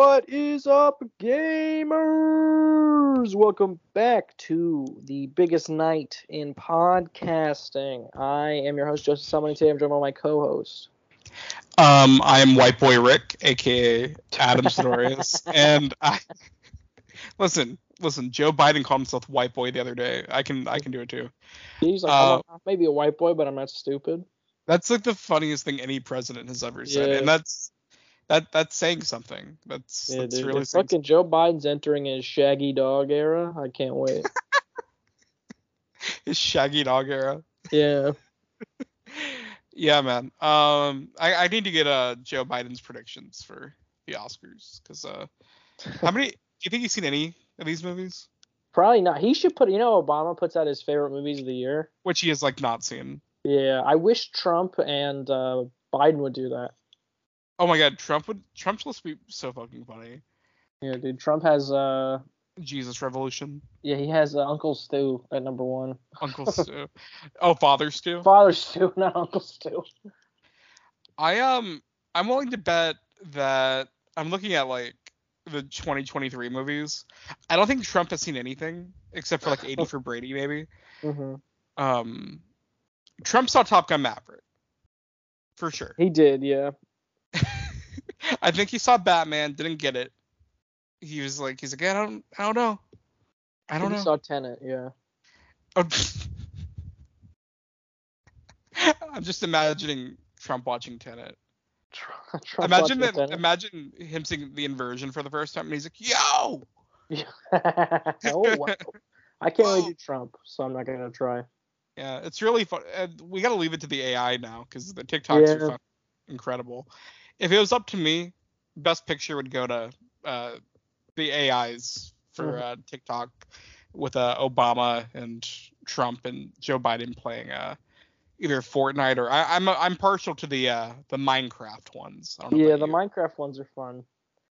What is up, gamers? Welcome back to the biggest night in podcasting. I am your host, Joseph Summoning. Today I'm joined by my co-host. Um, I am White Boy Rick, aka Adam Sidorius, and I listen, listen. Joe Biden called himself White Boy the other day. I can, I can do it too. He's like, Uh, maybe a white boy, but I'm not stupid. That's like the funniest thing any president has ever said, Yeah. and that's that that's saying something. That's Yeah, that's dude. really fucking Joe Biden's entering his shaggy dog era. I can't wait. his Shaggy Dog era. yeah. Yeah, man. Um, I, I need to get uh Joe Biden's predictions for the Oscars because uh, how many? Do you think he's seen any of these movies? Probably not. He should put. You know, Obama puts out his favorite movies of the year. Which he has like not seen. Yeah, I wish Trump and uh, Biden would do that. Oh my God, Trump would Trump's supposed to be so fucking funny. Yeah, dude. Trump has uh, Jesus Revolution, yeah, he has uh, Uncle Stu at number one. Uncle Stu. Oh, Father Stu. Father Stu, not Uncle Stu. I um I'm willing to bet that I'm looking at like the 2023 movies. I don't think Trump has seen anything except for like 80 for Brady maybe. hmm Um, Trump saw Top Gun Maverick for sure. He did, yeah. I think he saw Batman, didn't get it. He was like, he's like, I don't, I don't know, I don't he know. saw Tenet, yeah. Oh, I'm just imagining Trump watching Tenet. Trump, imagine that. Tenet. Imagine him seeing the inversion for the first time, and he's like, "Yo, oh wow. I can't really do Trump, so I'm not gonna try. yeah, it's really fun." We gotta leave it to the AI now because the TikToks Yeah. are fucking incredible. If it was up to me, best picture would go to uh, the AIs for Mhm. uh, TikTok with uh, Obama and Trump and Joe Biden playing uh, either Fortnite or I, I'm I'm partial to the uh, the Minecraft ones. I don't know Yeah, the you. Minecraft ones are fun.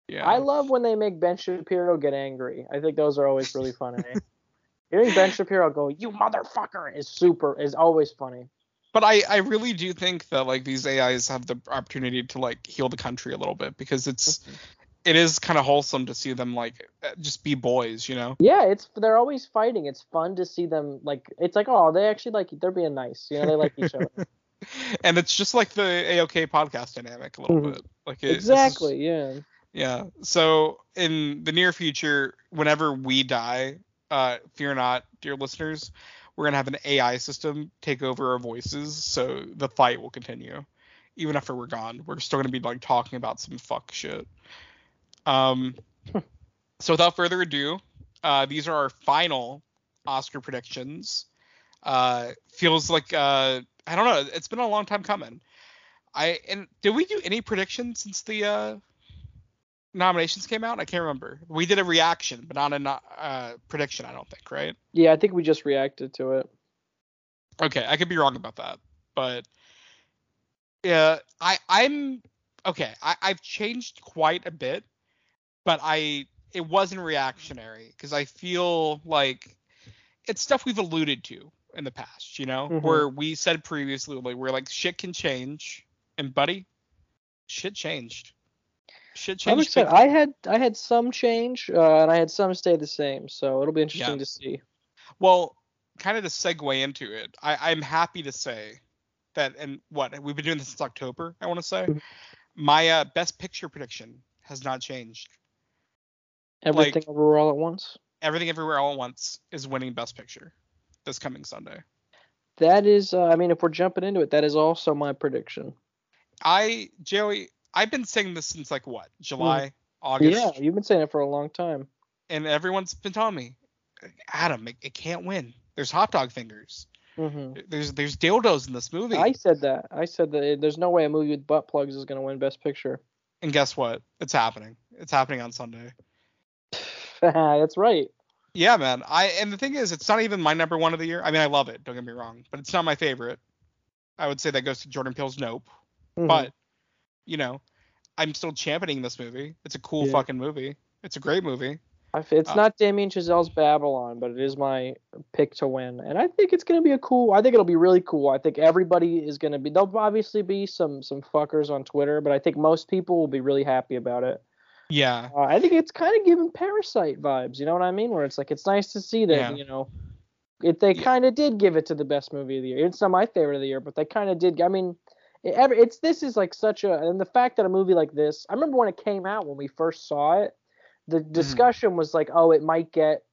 Yeah. I love when they make Ben Shapiro get angry. I think those are always really funny. Hearing Ben Shapiro go, "You motherfucker," is super. Is always funny. But I, I really do think that like these AIs have the opportunity to like heal the country a little bit because it's it is kind of wholesome to see them like uh, just be boys, you know. Yeah, it's they're always fighting. It's fun to see them like. It's like, oh, they actually like they're being nice. You know, they like each other. And it's just like the AOK podcast dynamic a little Mhm. bit. Like it, exactly. Yeah. yeah. So in the near future, whenever we die, uh, fear not, dear listeners, we're gonna have an AI system take over our voices, so the fight will continue, even after we're gone. We're still gonna be like talking about some fuck shit. Um. so without further ado, uh, these are our final Oscar predictions. Uh, feels like uh, I don't know. It's been a long time coming. I and did we do any predictions since the uh nominations came out? I can't remember. We did a reaction, but not a uh, prediction. I don't think, right? Yeah, I think we just reacted to it. Okay, I could be wrong about that, but yeah, I I'm okay. I I've changed quite a bit, but I it wasn't reactionary because I feel like it's stuff we've alluded to in the past, you know, Mhm. where we said previously like we're like shit can change, and buddy, shit changed. Shit Like I changed. said, big I had I had some change, uh, and I had some stay the same. So it'll be interesting Yeah. to see. Well, kind of to segue into it, I, I'm happy to say that, and what we've been doing this since October, I want to say, Mhm. my uh, best picture prediction has not changed. Everything over all at once. Everything Everywhere All at Once is winning Best Picture this coming Sunday. That is, uh, I mean, if we're jumping into it, that is also my prediction. I, Joey, I've been saying this since like what, July, August, Yeah, you've been saying it for a long time. and everyone's been telling me, Adam, it, it can't win. There's hot dog fingers. hmm There's there's dildos in this movie. I said that. I said that there's no way a movie with butt plugs is going to win Best Picture. and guess what? It's happening. It's happening on Sunday. That's right. Yeah, man. I and the thing is, it's not even my number one of the year. I mean, I love it. Don't get me wrong, but it's not my favorite. I would say that goes to Jordan Peele's Nope. Mhm. But you know, I'm still championing this movie. It's a cool Yeah. fucking movie. It's a great movie. It's uh, not Damien Chazelle's Babylon, but it is my pick to win, and I think it's going to be a cool. I think it'll be really cool. I think everybody is going to be. There'll obviously be some some fuckers on Twitter, but I think most people will be really happy about it. Yeah. Uh, I think it's kind of giving Parasite vibes. You know what I mean? Where it's like it's nice to see that Yeah. you know, it they Yeah. kind of did give it to the best movie of the year. It's not my favorite of the year, but they kind of did. I mean, it, every- it's this is like such a and the fact that a movie like this. I remember when it came out when we first saw it, the Mm-hmm. discussion was like, oh, it might get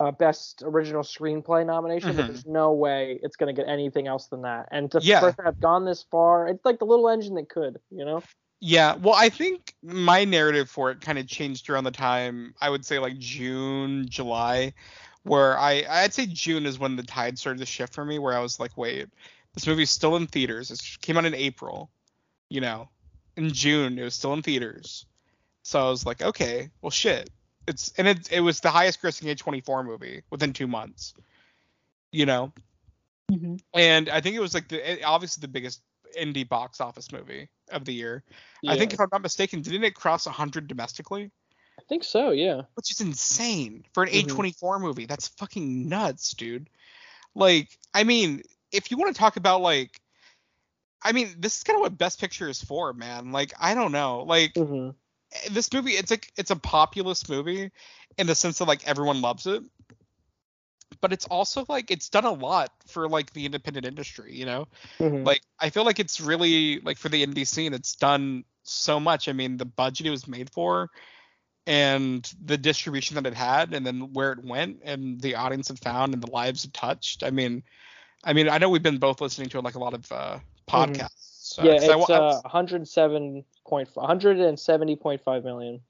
a best original screenplay nomination, but Mhm. there's no way it's gonna get anything else than that. And to Yeah. first have gone this far, it's like the little engine that could, you know. Yeah, well, I think my narrative for it kind of changed around the time I would say like June, July, where I I'd say June is when the tide started to shift for me, where I was like, wait, this movie's still in theaters. It came out in April, you know, in June it was still in theaters, so I was like, okay, well, shit, it's and it it was the highest grossing A24 movie within two months, you know, and I think it was like the it- obviously the biggest indie box office movie of the year. I think if I'm not mistaken, didn't it cross 100 domestically? I think so. Yeah. Which is insane for an Mhm. A24 movie. That's fucking nuts, dude. Like, I mean, if you want to talk about like, I mean, this is kind of what Best Picture is for, man. Like, I don't know, like hmm this movie, it's like it's a populist movie in the sense that like everyone loves it, but it's also like it's done a lot for like the independent industry, you know hmm like I feel like it's really like for the indie scene, it's done so much. I mean, the budget it was made for, and the distribution that it had, and then where it went, and the audience it found, and the lives it touched. I mean, I mean, I know we've been both listening to like a lot of uh, podcasts. uh, yeah, 'cause I it's I uh, was- 107 point 170.5 million.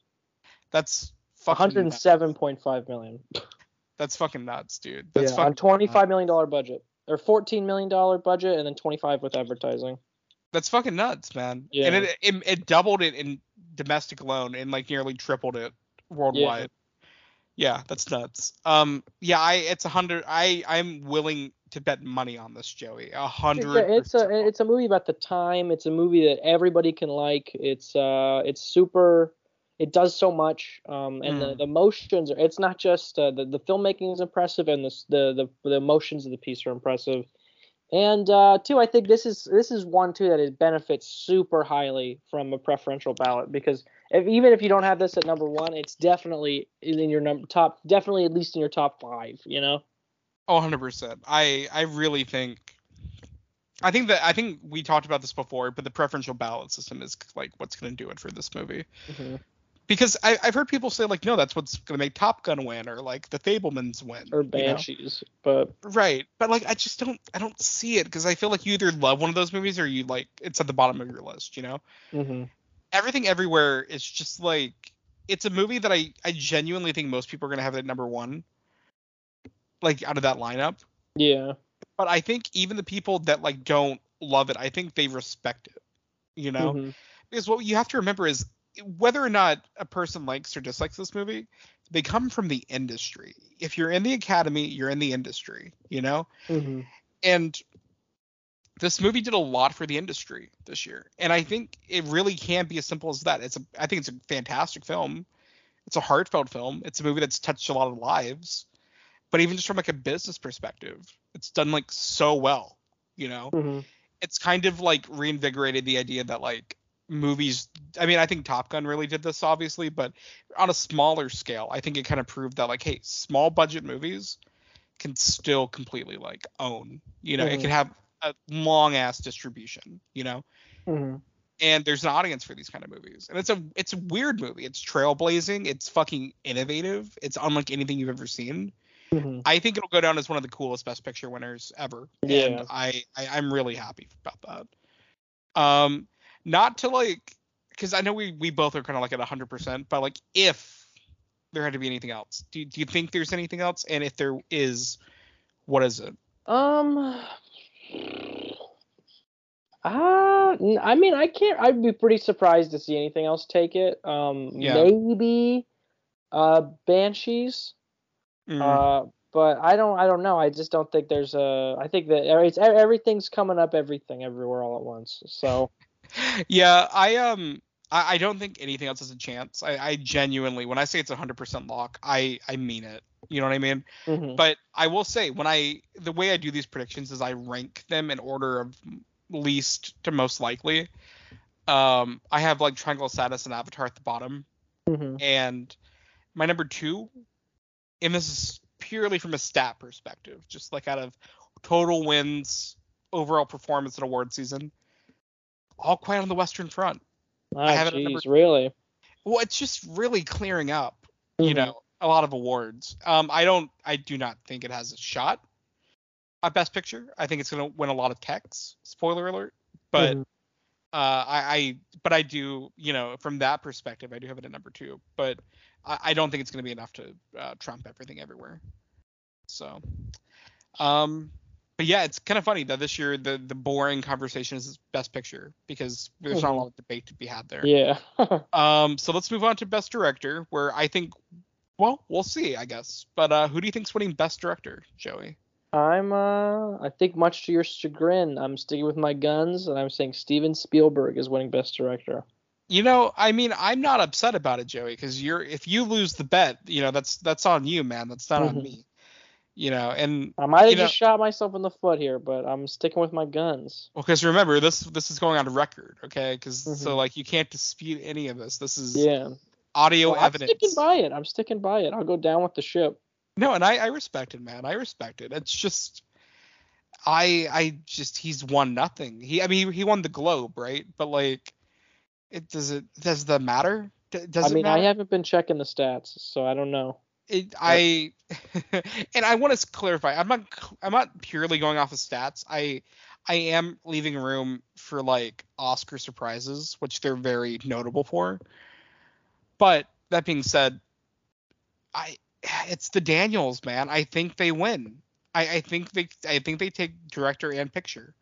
that's fucking 107.5 million. That's fucking nuts, dude. That's yeah, fucking on 25 million dollar budget or 14 million dollar budget and then 25 with advertising. That's fucking nuts, man. Yeah. And it, it it doubled it in domestic alone and like nearly tripled it worldwide. Yeah, that's nuts. Um, yeah, I it's a hundred. I I'm willing to bet money on this, Joey. A hundred. It's a it's a movie about the time. It's a movie that everybody can like. It's uh it's super. It does so much. Um, and the, Mm. the emotions. Are, it's not just uh, the the filmmaking is impressive and the the the, the emotions of the piece are impressive. And uh, two, I think this is this is one too that it benefits super highly from a preferential ballot because if, even if you don't have this at number one, it's definitely in your number top, definitely at least in your top five. You know. Oh, 100%. I I really think I think that I think we talked about this before, but the preferential ballot system is like what's going to do it for this movie. Because I, I've heard people say like, no, that's what's going to make Top Gun win or like the Fabelmans win. Or you know? Banshees, but Right, but like I just don't I don't see it because I feel like you either love one of those movies or you like it's at the bottom of your list. You know, mhm. Everything Everywhere is just like it's a movie that I I genuinely think most people are gonna have at number one, like out of that lineup. yeah. But I think even the people that like don't love it, I think they respect it. You know, Mhm. because what you have to remember is whether or not a person likes or dislikes this movie, they come from the industry. If you're in the academy, you're in the industry. You know Mhm. and this movie did a lot for the industry this year. And i think it really can be as simple as that. It's a i think it's a fantastic film. It's a heartfelt film. It's a movie that's touched a lot of lives. But even just from like a business perspective it's done like so well you know? Mhm. it's kind of like reinvigorated the idea that like movies i mean i think top gun really did this obviously but on a smaller scale i think it kind of proved that like hey small budget movies can still completely like own you know? It Mhm. can have a long ass distribution you know Mhm. and there's an audience for these kind of movies and it's a it's a weird movie it's trailblazing it's fucking innovative it's unlike anything you've ever seen Mhm. I think it'll go down as one of the coolest Best Picture winners ever. Yeah. And I, I I'm really happy about that. Um, not to like, because I know we we both are kind of like at 100, percent but like if there had to be anything else, do do you think there's anything else? And if there is, what is it? Um. Uh, I mean, I can't. I'd be pretty surprised to see anything else take it. Um, Yeah. maybe, uh, Banshees. Mm. Uh, but I don't. I don't know. I just don't think there's a. I think that it's everything's coming up, everything, everywhere, all at once. So. yeah, I um. I, I don't think anything else has a chance. I, I genuinely, when I say it's a 100% lock, I, I mean it. You know what I mean? mhm. but I will say when I the way I do these predictions is I rank them in order of least to most likely. Um, I have like Triangle of Sadness and Avatar at the bottom, hmm And my number two, and this is purely from a stat perspective, just like out of total wins, overall performance in award season, all quiet on the Western Front. Ah, have it at number really? Well, it's just really clearing up, you Mhm. know, a lot of awards. Um, I don't, I do not think it has a shot at Best Picture. I think it's going to win a lot of techs. Spoiler alert. But Mhm. uh, I, I, but I do, you know, from that perspective, I do have it at number two. But I, I don't think it's going to be enough to uh, trump everything everywhere. So, um, but yeah, it's kind of funny that this year the the boring conversation is Best Picture because there's not a Mhm. lot of debate to be had there. yeah. Um, so let's move on to Best Director, where I think, well, we'll see, I guess. But uh, who do you think's winning Best Director, Joey? I'm uh I think much to your chagrin, I'm sticking with my guns and I'm saying Steven Spielberg is winning Best Director. You know, I mean, I'm not upset about it, Joey, because you're if you lose the bet, you know, that's that's on you, man. That's not on Mhm. me. You know, and I might have You know- just shot myself in the foot here, but I'm sticking with my guns. well, because remember this this is going on record, okay? Because so Mhm. like you can't dispute any of this. This is Yeah. Audio Well, I'm sticking by it. I'm sticking by it. I'll go down with the ship. No, and I, I respect it, man. I respect it. It's just I I just he's won nothing. He I mean he, he won the Globe, right? But like it does it does that matter? Does I it mean, matter? I haven't been checking the stats, so I don't know. it, I and I want to clarify. I'm not I'm not purely going off of stats. I I am leaving room for like Oscar surprises, which they're very notable for. But that being said, I it's the Daniels, man. I think they win. I, I think they I think they take director and picture.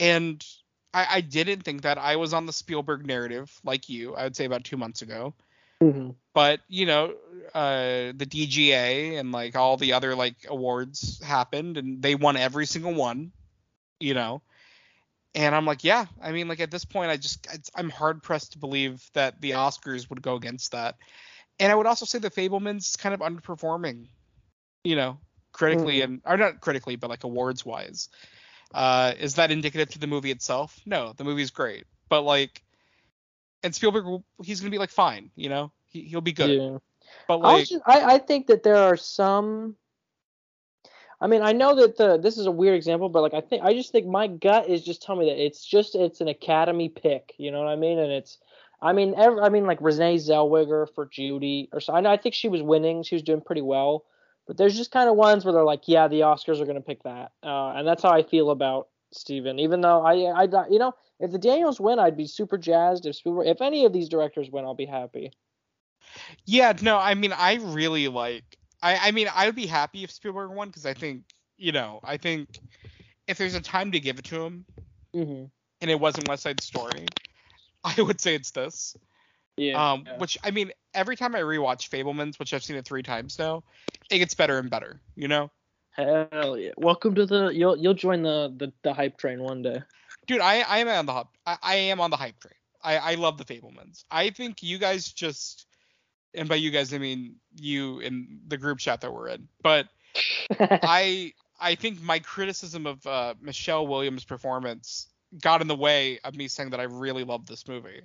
And I, I didn't think that I was on the Spielberg narrative like you. I would say about two months ago hmm but you know uh the DGA and like all the other like awards happened and they won every single one you know and I'm like yeah I mean like at this point I just it's, I'm hard pressed to believe that the Oscars would go against that. And I would also say the Fabelman's kind of underperforming you know critically and or not critically but like awards wise uh is that indicative to the movie itself? No the movie's great. But like and Spielberg he's gonna be like fine you know? He, he'll be good. Yeah. but like just, I I think that there are some. I mean, I know that the this is a weird example, but like I think I just think my gut is just telling me that it's just it's an Academy pick. You know what I mean? And it's, I mean, ev I mean like Renee Zellweger for Judy or so. I know I think she was winning. She was doing pretty well. But there's just kind of ones where they're like, yeah, the Oscars are gonna pick that, uh, and that's how I feel about Steven. Even though I, I, you know, if the Daniels win, I'd be super jazzed. If Spielberg, if any of these directors win, I'll be happy. yeah no i mean i really like i i mean i would be happy if spielberg won because i think you know i think if there's a time to give it to him hmm and it wasn't west side story i would say it's this Yeah. um yeah. which i mean every time i rewatch fabelmans which i've seen it three times now it gets better and better you know Hell yeah! Welcome to the you'll you'll join the the, the hype train one day. dude i i am on the hype i, I am on the hype train i i love the fabelmans i think you guys just and by you guys i mean you in the group chat that we're in but I I think my criticism of uh, Michelle Williams' performance got in the way of me saying that I really love this movie.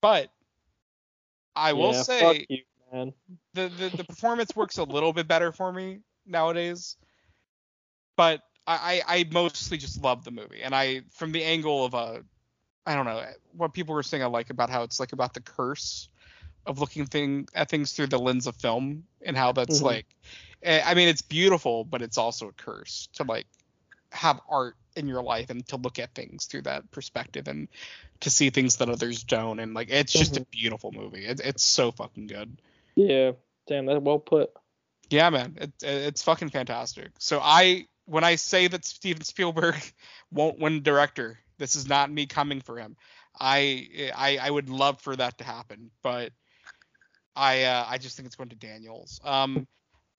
But I will Yeah, say fuck you, man. the, the the performance works a little bit better for me nowadays. But I, I I mostly just love the movie, and I from the angle of a I don't know what people were saying I like about how it's like about the curse of looking thing at things through the lens of film and how that's Mhm. like eh, I mean it's beautiful but it's also a curse to like have art in your life and to look at things through that perspective and to see things that others don't. And like it's just a beautiful movie. It, it's so fucking good. Yeah, damn, that's well put. yeah man. It, it's fucking fantastic. So i when i say that steven spielberg won't win director this is not me coming for him. I i i would love for that to happen but i uh, i just think it's going to daniels um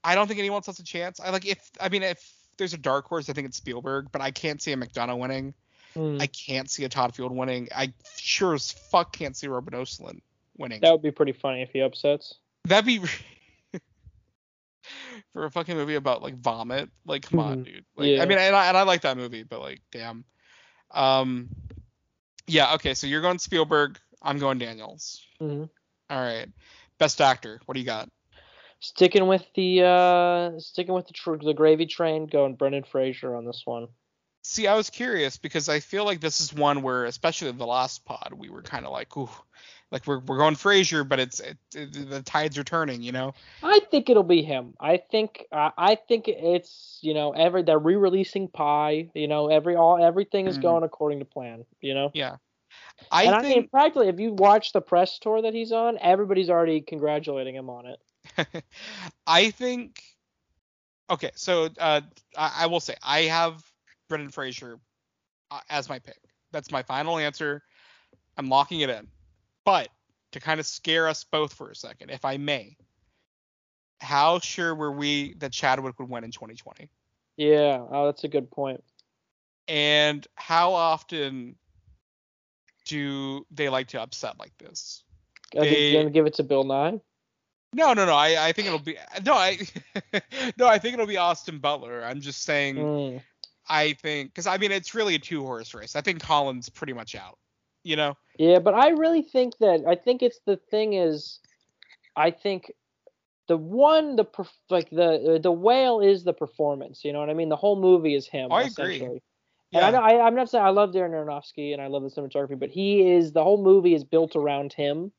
i don't think anyone else has a chance i like if i mean if there's a dark horse i think it's spielberg but i can't see a mcdonagh winning Mm, i can't see a todd field winning i sure as fuck can't see ruben ostlund winning that would be pretty funny if he upsets. That'd be for a fucking movie about like vomit. Like, come on, Mhm. dude. Like, Yeah. I mean, and I, and I like that movie, but like, damn. Um, yeah. Okay, so you're going Spielberg. I'm going Daniels. hmm All right. Best actor. What do you got? Sticking with the uh, sticking with the tr- the gravy train, going Brendan Fraser on this one. See, I was curious because I feel like this is one where, especially the last pod, we were kind of like, ooh, like we're we're going Fraser, but it's it, it, the tides are turning, you know. I think it'll be him. I think uh, I think it's you know every they're re-releasing Pie, You know every all everything is Mhm. going according to plan. You know. Yeah. I and I mean, think practically, if you watch the press tour that he's on, everybody's already congratulating him on it. I think okay, so uh, I, I will say I have Brendan Fraser uh, as my pick. That's my final answer. I'm locking it in. But to kind of scare us both for a second, if I may, how sure were we that Chadwick would win in 2020? Yeah, oh, that's a good point. And how often do they like to upset like this? I think They- you're gonna give it to Bill Nighy. No, no, no. I, I think it'll be no. I no. I think it'll be Austin Butler. I'm just saying. Mm. I think because I mean it's really a two horse race. I think Collins pretty much out. You know. Yeah, but I really think that I think it's the thing is, I think the one the like the the whale is the performance. You know what I mean? The whole movie is him. I agree. Essentially. And I know I, I'm not saying I love Darren Aronofsky and I love the cinematography, but he is the whole movie is built around him.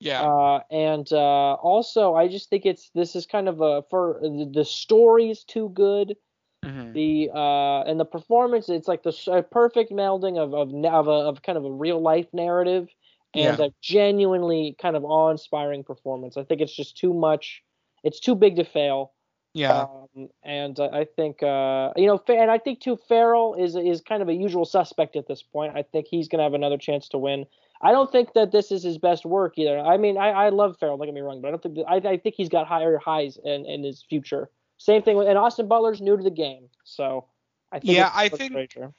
Yeah. Uh, and uh, also, I just think it's this is kind of a for the, the story is too good. Mhm. The uh, and the performance, it's like the perfect melding of of of, a, of kind of a real life narrative and Yeah. a genuinely kind of awe inspiring performance. I think it's just too much. It's too big to fail. Yeah. Um, and I think uh, you know, and I think too Farrell is is kind of a usual suspect at this point. I think he's gonna have another chance to win. I don't think that this is his best work either. I mean, I, I love Farrell. Don't get me wrong, but I don't think that, I, I think he's got higher highs in, in his future. Same thing with and Austin Butler's new to the game, so I think Yeah, I think- Fraser.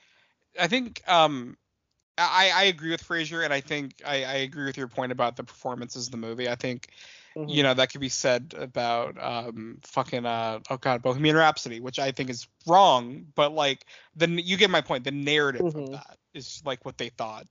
I think um I, I agree with Fraser and I think I, I agree with your point about the performances of the movie. I think Mhm. you know that could be said about um fucking uh oh god Bohemian Rhapsody, which I think is wrong, but like the you get my point. The narrative Mhm. of that is like what they thought.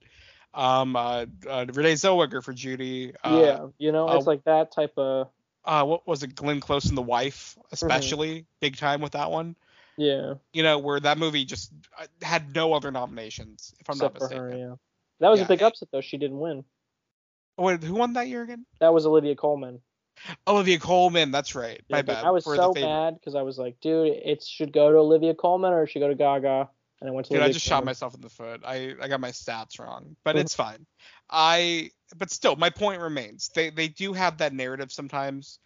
Um uh, uh Renee Zellweger for Judy. Uh, yeah, you know, uh, it's like that type of uh what was it Glenn Close and the wife Mm-hmm. especially big time with that one. yeah. You know where that movie just uh, had no other nominations if I'm except not for mistaken. her, yeah. That was Yeah, a big upset though. She didn't win. Wait, who won that year again? That was Olivia Colman. Olivia Colman. That's right. My Yeah, bad. I was so mad because I was like, dude, it should go to Olivia Colman or it should go to Gaga, and I went to. Dude, I Olivia just shot myself in the foot. I, I got my stats wrong, but Mhm. it's fine. I but still, my point remains. They they do have that narrative sometimes,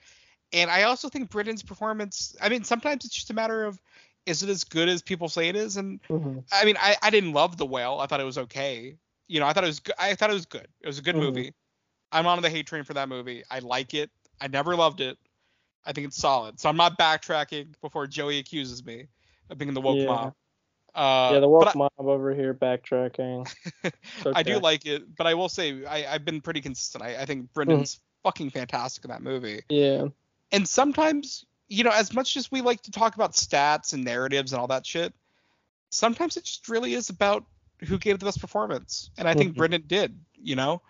and I also think Britain's performance. I mean, sometimes it's just a matter of is it as good as people say it is? And Mhm. I mean, I, I didn't love the whale. I thought it was okay. You know, I thought it was good. I thought it was good. It was a good Mhm. movie. I'm on the hate train for that movie. I like it. I never loved it. I think it's solid. So I'm not backtracking before Joey accuses me of being the woke Yeah. mob. Uh, yeah, the woke I- mob over here backtracking. It's I do like it, but I will say I, I've been pretty consistent. I, I think Brendan's fucking fantastic in that movie. Yeah. And sometimes, you know, as much as we like to talk about stats and narratives and all that shit, sometimes it just really is about who gave the best performance. And I think Mhm. Brendan did, you know?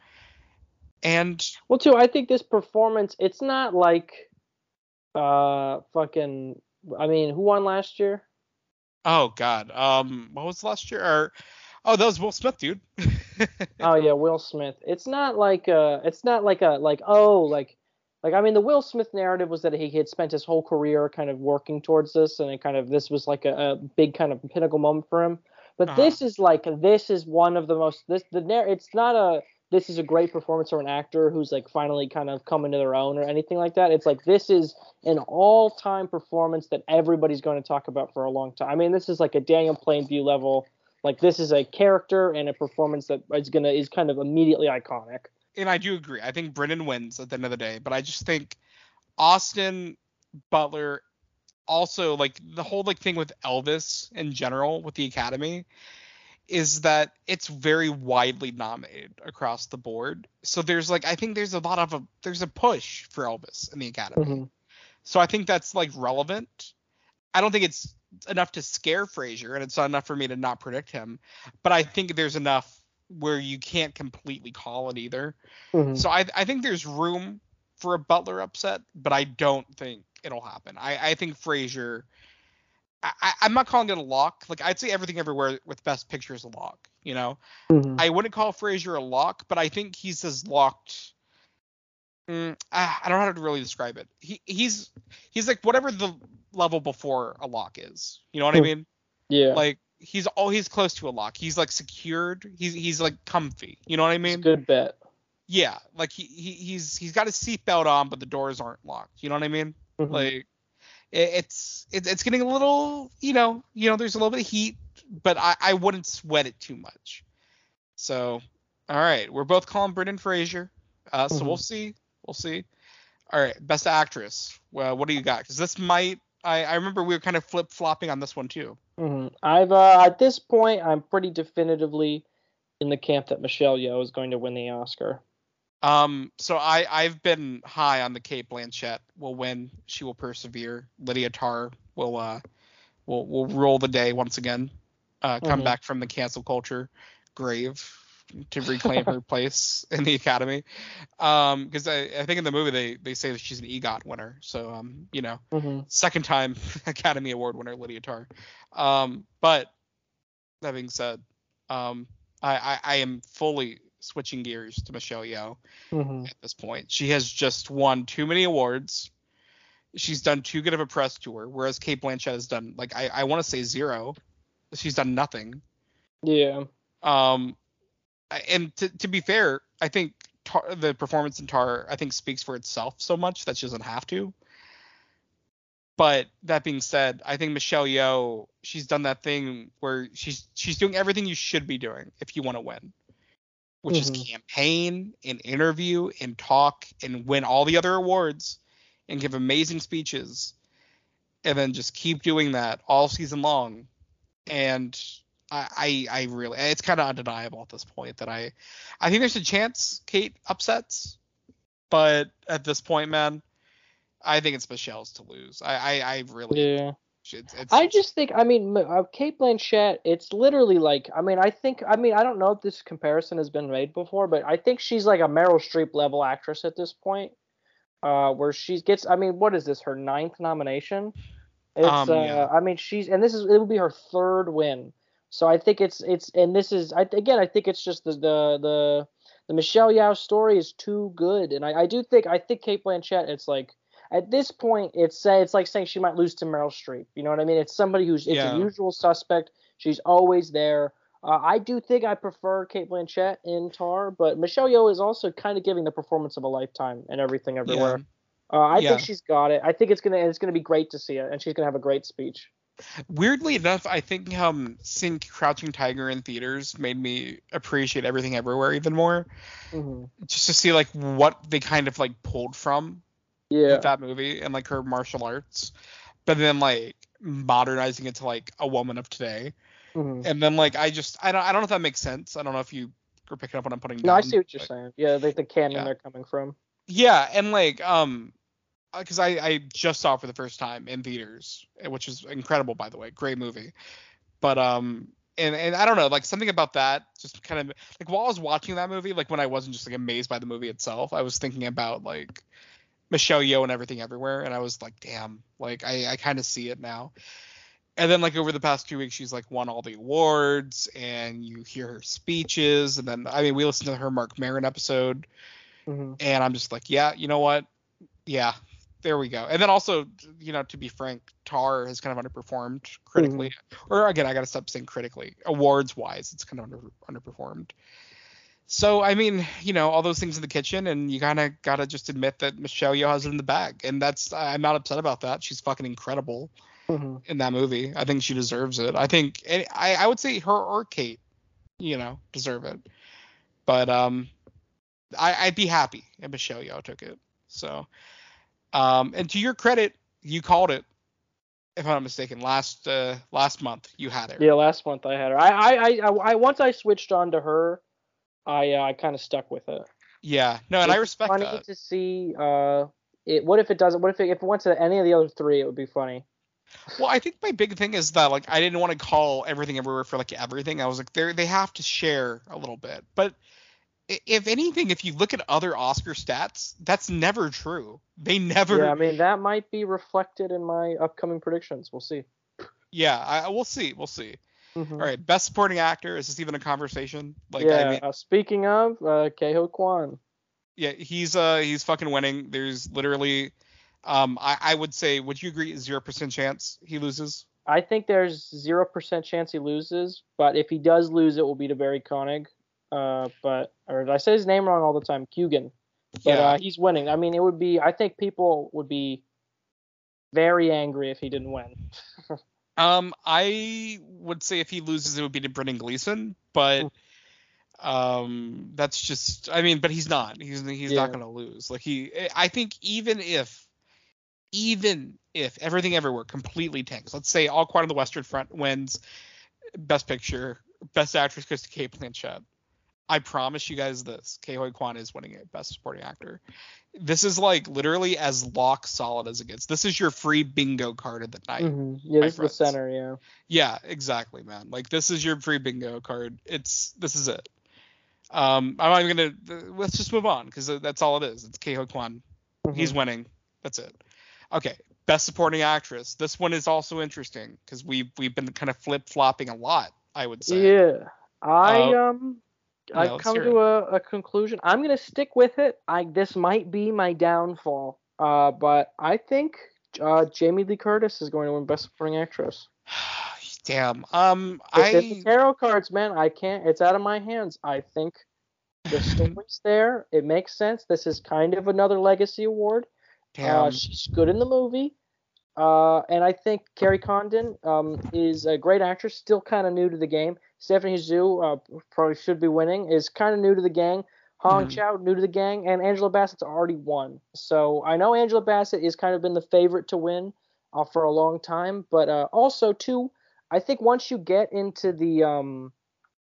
And Well, too, I think this performance, it's not like, uh, fucking. I mean, who won last year? oh god, um, what was last year? Or oh, that was Will Smith, dude. Oh yeah, Will Smith. It's not like uh it's not like a like oh like like I mean the Will Smith narrative was that he had spent his whole career kind of working towards this and it kind of this was like a, a big kind of pinnacle moment for him. But Uh-huh. this is like this is one of the most this the narr- it's not a this is a great performance or an actor who's like finally kind of coming to their own or anything like that. It's like this is an all-time performance that everybody's going to talk about for a long time. I mean, this is like a Daniel Plainview level. Like this is a character and a performance that is gonna is kind of immediately iconic. and I do agree. I think Brendan wins at the end of the day, but I just think Austin Butler also like the whole like thing with Elvis in general with the Academy is that it's very widely nominated across the board. So there's like I think there's a lot of a there's a push for Elvis in the Academy. Mm-hmm. So I think that's like relevant. I don't think it's enough to scare Fraser, and it's not enough for me to not predict him. But I think there's enough where you can't completely call it either. Mhm. So I I think there's room for a Butler upset, but I don't think it'll happen. I I think Fraser. I, I'm not calling it a lock. Like I'd say everything everywhere with Best Picture is a lock. You know, Mhm. I wouldn't call Fraser a lock, but I think he's as locked. Mm, I I don't know how to really describe it. He he's he's like whatever the level before a lock is. You know what I Hmm. mean? yeah. Like he's all he's close to a lock. He's like secured. He's he's like comfy. You know what I It's a mean? good bet. Yeah, like he, he he's he's got his seatbelt on, but the doors aren't locked. You know what I mean? Mhm. Like it's it, it's getting a little, you know, you know, there's a little bit of heat, but I I wouldn't sweat it too much. So, all right, we're both calling Brendan Fraser. Uh, so Mhm. we'll see, we'll see. All right, best actress. Well, what do you got? Because this might. I, I remember we were kind of flip flopping on this one too. Mhm. I've uh, at this point I'm pretty definitively in the camp that Michelle Yeoh is going to win the Oscar. Um, so I I've been high on the Cate Blanchett will win. She will persevere. Lydia Tár will uh will will rule the day once again. Uh, come Mhm. back from the cancel culture grave to reclaim her place in the Academy. Um, because I, I think in the movie they they say that she's an EGOT winner. So um, you know, hmm second time Academy Award winner Lydia Tár. Um, but that being said, um, I, I, I am fully switching gears to Michelle Yeoh hmm at this point. She has just won too many awards. She's done too good of a press tour, whereas Cate Blanchett has done like I, I want to say zero. She's done nothing. Yeah. Um, and to, to be fair, I think Tar, the performance in Tar I think speaks for itself so much that she doesn't have to. But that being said, I think Michelle Yeoh, she's done that thing where she's she's doing everything you should be doing if you want to win, which is Mhm. campaign and interview and talk and win all the other awards and give amazing speeches, and then just keep doing that all season long. And I I, I really it's kind of undeniable at this point that I I think there's a chance Kate upsets, but at this point, man, I think it's Michelle's to lose. I I, I really Yeah. It's, it's I just think, I mean, uh, Cate Blanchett, it's literally like, I mean, I think, I mean, I don't know if this comparison has been made before, but I think she's like a Meryl Streep level actress at this point, uh, where she gets, I mean, what is this, her ninth nomination? It's, Um, uh. I mean, she's, and this is, it will be her third win. So I think it's, it's, and this is, I, again, I think it's just the, the, the, the Michelle Yeoh story is too good. And I, I do think, I think Cate Blanchett, it's like, at this point, it's say it's like saying she might lose to Meryl Streep. You know what I mean? It's somebody who's it's Yeah. a usual suspect. She's always there. Uh, I do think I prefer Cate Blanchett in Tar, but Michelle Yeoh is also kind of giving the performance of a lifetime and everything everywhere. Uh, I Yeah. think she's got it. I think it's gonna it's gonna be great to see it, and she's gonna have a great speech. Weirdly enough, I think um seeing Crouching Tiger in theaters made me appreciate everything everywhere even more. hmm Just to see like what they kind of like pulled from Yeah. with that movie and like her martial arts, but then like modernizing it to like a woman of today. hmm And then like I just I don't I don't know if that makes sense. I don't know if you are picking up what I'm putting down. No, I see what you're but- saying. Yeah, like the canon Yeah. they're coming from. Yeah, and like um because I I just saw it for the first time in theaters, eh, which is incredible by the way, great movie. But um and and I don't know, like something about that just kind of like while I was watching that movie, like when I wasn't just like amazed by the movie itself, I was thinking about like Michelle Yeoh and everything everywhere, and I was like, damn, like I I kind of see it now. And then like over the past two weeks, she's like won all the awards, and you hear her speeches, and then I mean we listened to her Marc Maron episode, hmm and I'm just like, yeah, you know what? Yeah, there we go. And then also, you know, to be frank, Tar has kind of underperformed critically, or again, I gotta stop saying critically. Awards wise, it's kind of under, underperformed. So I mean, you know, all those things in the kitchen, and you kind of gotta just admit that Michelle Yeoh has it in the bag, and that's I'm not upset about that. She's fucking incredible hmm in that movie. I think she deserves it. I think I I would say her or Kate, you know, deserve it. But um, I I'd be happy if Michelle Yeoh took it. So, um, and to your credit, you called it. If I'm not mistaken, last uh last month you had it. Yeah, last month I had her. I I, I, I once I switched on to her, I uh, I kind of stuck with it. Yeah. No, and I It's respect funny that. to see. Uh, it. What if it doesn't? What if it, if it went to any of the other three? It would be funny. Well, I think my big thing is that like I didn't want to call everything everywhere for like everything. I was like they they have to share a little bit. But if anything, if you look at other Oscar stats, that's never true. They never. Yeah, I mean that might be reflected in my upcoming predictions. We'll see. Yeah, I, we'll see. We'll see. Mm-hmm. All right, best supporting actor. Is this even a conversation? Like, yeah. I mean, uh, speaking of, uh, Ke Huy Quan. Yeah, he's uh he's fucking winning. There's literally, um, I, I would say, would you agree, zero percent chance he loses? I think there's zero percent chance he loses, but if he does lose, it will be to Barry Koenig. Uh, but or did I say his name wrong all the time, Keoghan. But yeah. uh, he's winning. I mean, it would be. I think people would be very angry if he didn't win. um, I would say if he loses, it would be to Brendan Gleeson, but. Um, that's just. I mean, but he's not. He's he's yeah. not gonna lose. Like he. I think even if, even if everything everywhere completely tanks, let's say All Quiet on the Western Front wins Best Picture, Best Actress goes to Cate Blanchett. I promise you guys this: Ke Huy Quan is winning it, Best Supporting Actor. This is like literally as lock solid as it gets. This is your free bingo card of the night. Mm-hmm. Yeah, this is the center. Yeah. Yeah, exactly, man. Like this is your free bingo card. It's this is it. Um, I'm not even gonna. Let's just move on because that's all it is. It's Ke Huy Quan. Mm-hmm. He's winning. That's it. Okay. Best Supporting Actress. This one is also interesting because we've we've been kind of flip flopping a lot. I would say. Yeah. I uh, um I've come to a, a, conclusion. I'm gonna stick with it. I this might be my downfall, uh, but I think uh, Jamie Lee Curtis is going to win Best Supporting Actress. Damn. Um, it's, I it's tarot cards, man. I can't. It's out of my hands. I think the story's there. It makes sense. This is kind of another legacy award. Uh, Damn. Uh, she's good in the movie. Uh, and I think Kerry Condon um, is a great actress, still kind of new to the game. Stephanie Hsu uh, probably should be winning, is kind of new to the gang. Hong mm-hmm. Chau, new to the gang, and Angela Bassett's already won. So I know Angela Bassett has kind of been the favorite to win uh, for a long time, but uh, also too, I think once you get into the um,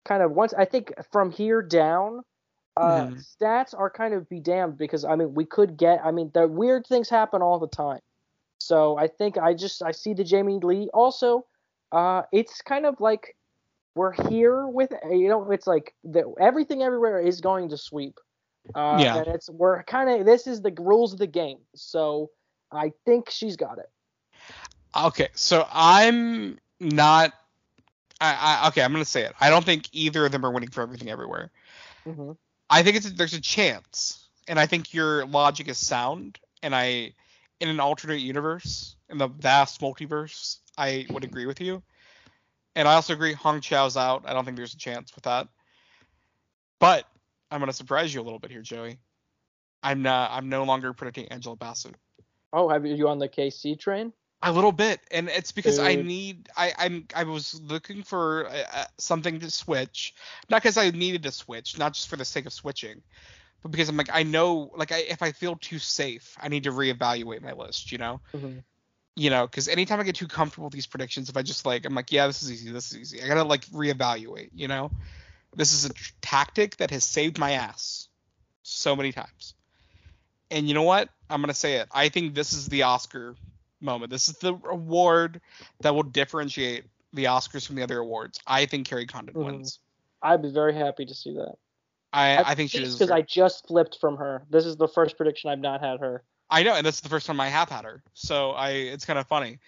kind of once I think from here down, uh, mm-hmm. stats are kind of be damned because I mean we could get I mean the weird things happen all the time. So I think I just I see the Jamie Lee also. Uh, it's kind of like we're here with you know it's like the, everything everywhere is going to sweep. Uh, yeah. And it's we're kind of this is the rules of the game. So I think she's got it. Okay, so I'm not. I, I okay, I'm gonna say it. I don't think either of them are winning for everything everywhere. Mm-hmm. I think it's there's a chance, and I think your logic is sound, and I in an alternate universe, in the vast multiverse, I would agree with you. And I also agree Hong Chau's out. I don't think there's a chance with that. But I'm gonna surprise you a little bit here, Joey. I'm not. I'm no longer predicting Angela Bassett. Oh, have you on the KC train? A little bit, and it's because Dude. I need. I I'm I was looking for uh, something to switch, not because I needed to switch, not just for the sake of switching, but because I'm like I know like I, if I feel too safe, I need to reevaluate my list. You know. Mm-hmm. You know, because anytime I get too comfortable with these predictions, if I just like I'm like yeah this is easy, this is easy, I gotta like reevaluate. You know, this is a tactic that has saved my ass so many times. And you know what? I'm gonna say it. I think this is the Oscar moment. This is the award that will differentiate the Oscars from the other awards. I think Kerry Condon mm-hmm. wins. I'd be very happy to see that. I, I, think she because I just flipped from her. This is the first prediction I've not had her. I know, and this is the first time I have had her, so I it's kind of funny.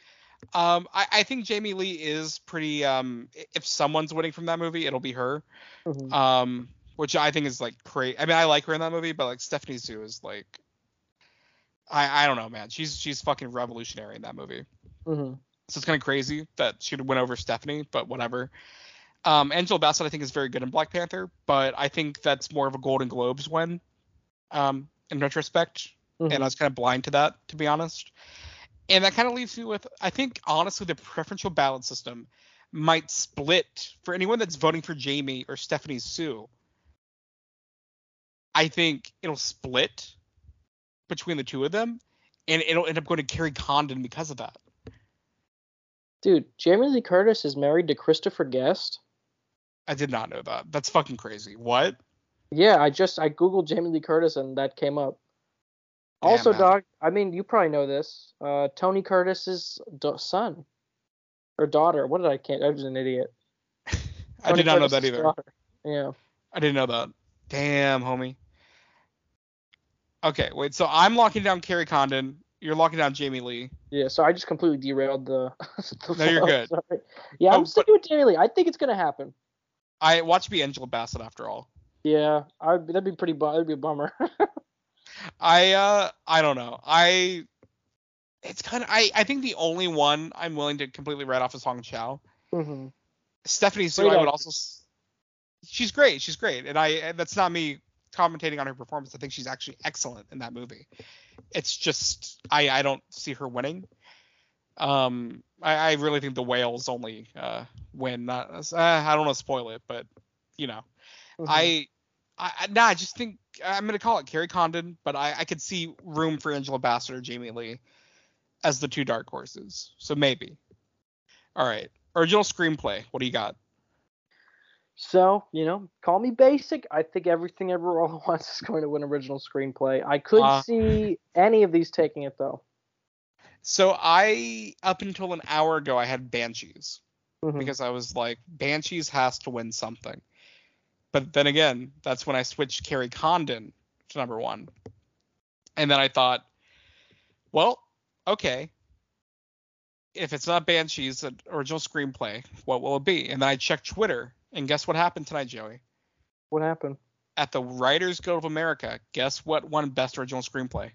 Um, I, I think Jamie Lee is pretty. Um, if someone's winning from that movie, it'll be her. Mm-hmm. Um, which I think is like great. I mean, I like her in that movie, but like Stephanie Hsu is like, I I don't know, man. She's she's fucking revolutionary in that movie. Mm-hmm. So it's kind of crazy that she'd win over Stephanie, but whatever. Um, Angela Bassett, I think, is very good in Black Panther, but I think that's more of a Golden Globes win, um, in retrospect. Mm-hmm. And I was kind of blind to that, to be honest. And that kind of leaves me with, I think, honestly, the preferential ballot system might split for anyone that's voting for Jamie or Stephanie Hsu. I think it'll split between the two of them, and it'll end up going to Kerry Condon because of that. Dude, Jamie Lee Curtis is married to Christopher Guest. I did not know that. That's fucking crazy. What? Yeah, I just I googled Jamie Lee Curtis and that came up. Damn, also, man. dog. I mean, you probably know this. Uh, Tony Curtis's son. Or daughter. What did I can't? I was an idiot. I did not know that either. daughter. Yeah. I didn't know that. Damn, homie. Okay, wait. So I'm locking down Carrie Condon. You're locking down Jamie Lee. Yeah, so I just completely derailed the. the No, you're good. sorry. Yeah, Oh, I'm sticking with Jamie Lee. I think it's gonna happen. I watch be Angela Bassett after all. Yeah, I, that'd be pretty. Bu- that'd be a bummer. I uh I don't know. I it's kind of I I think the only one I'm willing to completely write off is Hong Chau. hmm Stephanie Hsu I would also she's great. She's great. And I and that's not me commentating on her performance. I think she's actually excellent in that movie. It's just I I don't see her winning. Um I, I really think the whales only uh win. Not uh, I don't want to spoil it, but you know. Mm-hmm. I, I, nah, I just think I'm gonna call it Kerry Condon, but I, I could see room for Angela Bassett or Jamie Lee as the two dark horses. So maybe. All right. Original screenplay. What do you got? So, you know, call me basic. I think everything ever all at once is going to win original screenplay. I could Uh, see any of these taking it though. So I up until an hour ago I had Banshees Mhm. because I was like Banshees has to win something. But then again, that's when I switched Kerry Condon to number one. And then I thought, well, okay. If it's not Banshees, an original screenplay, what will it be? And then I checked Twitter, and guess what happened tonight, Joey? What happened? At the Writers Guild of America, guess what won Best Original Screenplay?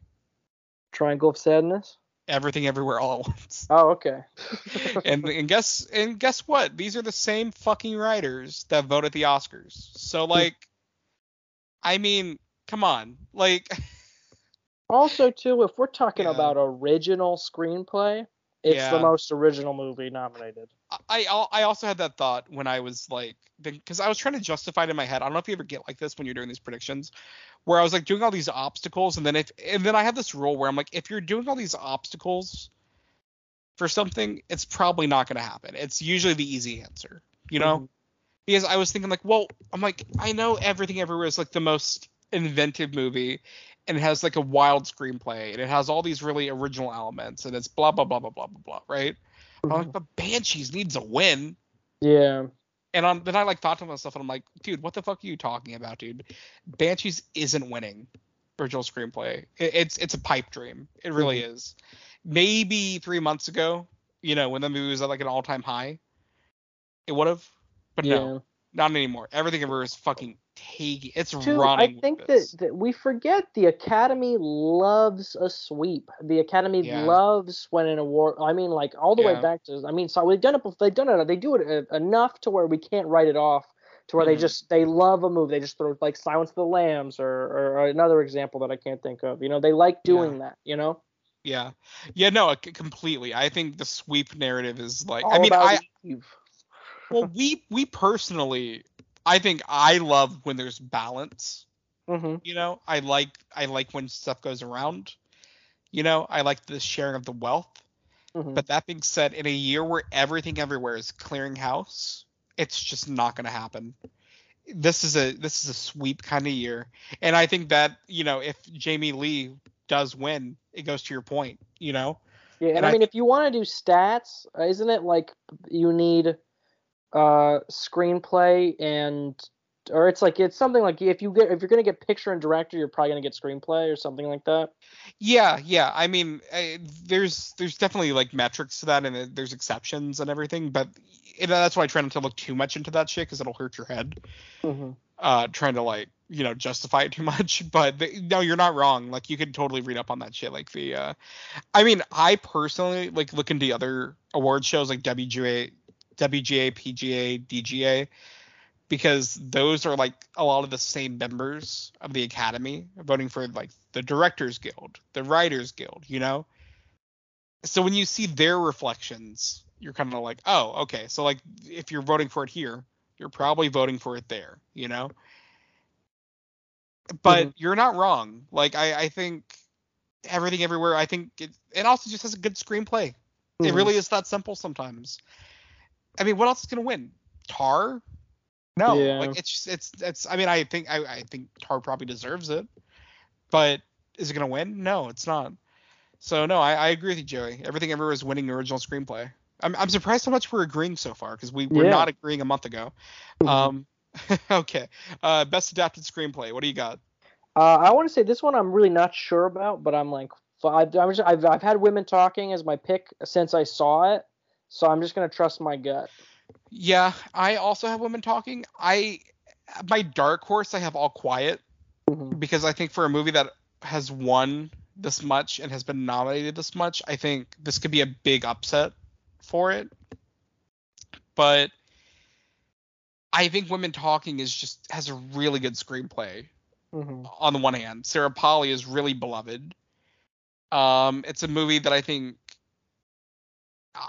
Triangle of Sadness. Everything Everywhere All at Once. Oh, okay. and and guess and guess what? These are the same fucking writers that vote at the Oscars. So hmm. like, I mean, come on, like, also, too, if we're talking Yeah. about original screenplay, it's the most original movie nominated. I I I also had that thought when I was like, because I was trying to justify it in my head. I don't know if you ever get like this when you're doing these predictions, where I was like doing all these obstacles, and then if and then I have this rule where I'm like, if you're doing all these obstacles for something, it's probably not going to happen. It's usually the easy answer, you know. Mhm. because I was thinking like, well, I'm like, I know everything everywhere is like the most inventive movie, and it has like a wild screenplay, and it has all these really original elements, and it's blah blah blah blah blah blah blah, right? I'm like, but Banshees needs a win, Yeah. and on, then I like thought to myself, and I'm like, dude, what the fuck are you talking about, dude? Banshees isn't winning original screenplay. It, it's it's a pipe dream. It really mm-hmm. is. Maybe three months ago, you know, when the movie was at like an all time high, it would have, but yeah. no, not anymore. Everything ever is fucking taking. It's Too, running. I think that, that we forget the Academy loves a sweep. The Academy Yeah. loves when an award. I mean, like all the Yeah. way back to. I mean, so they've done it. They've done it. They do it uh, enough to where we can't write it off. To where Mhm. they just they love a movie. They just throw like Silence of the Lambs or, or, or another example that I can't think of. You know, they like doing that. You know, Yeah, yeah, no, completely. I think the sweep narrative is like. all I mean, I well, we we personally, I think I love when there's balance. hmm you know i like i like when stuff goes around. You know i like the sharing of the wealth. Hmm but that being said in a year where everything everywhere is clearing house it's just not going to happen. This is a this is a sweep kind of year. And i think that you know if jamie lee does win it goes to your point you know? Yeah, and, And I I- mean, if you want to do stats, isn't it like you need uh screenplay and or it's like it's something like if you get if you're gonna get picture and director, you're probably gonna get screenplay or something like that. yeah yeah. I mean uh, there's there's definitely like metrics to that and uh, there's exceptions and everything but know, that's why i try not to look too much into that shit because it'll hurt your head hmm uh trying to like you know justify it too much. But the, no you're not wrong. Like you could totally read up on that shit. Like the uh i mean i personally like look into other award shows like wga wga pga dga because those are like a lot of the same members of the academy voting for like the directors guild the writers guild you know so when you see their reflections you're kind of like oh okay so like if you're voting for it here you're probably voting for it there, you know? But Mhm. you're not wrong. Like I, I think everything everywhere, I think it, it also just has a good screenplay. It Mhm. really is that simple sometimes. I mean, what else is gonna win? Tár? No. Yeah. Like it's it's it's I mean I think I, I think Tár probably deserves it. But is it gonna win? No, it's not. So no, I, I agree with you, Joey. Everything everywhere is winning original screenplay. I'm I'm surprised how much we're agreeing so far because we were Yeah. not agreeing a month ago. Mhm. Um, okay. Uh, best adapted screenplay. What do you got? Uh, I want to say this one I'm really not sure about, but I'm like just, I've I've had women talking as my pick since I saw it, so I'm just gonna trust my gut. Yeah, I also have women talking. I my dark horse. I have All Quiet Mhm. because I think for a movie that has won this much and has been nominated this much, I think this could be a big upset for it. But I think Women Talking is just has a really good screenplay. Mhm. On the one hand, Sarah Polley is really beloved. Um, it's a movie that I think.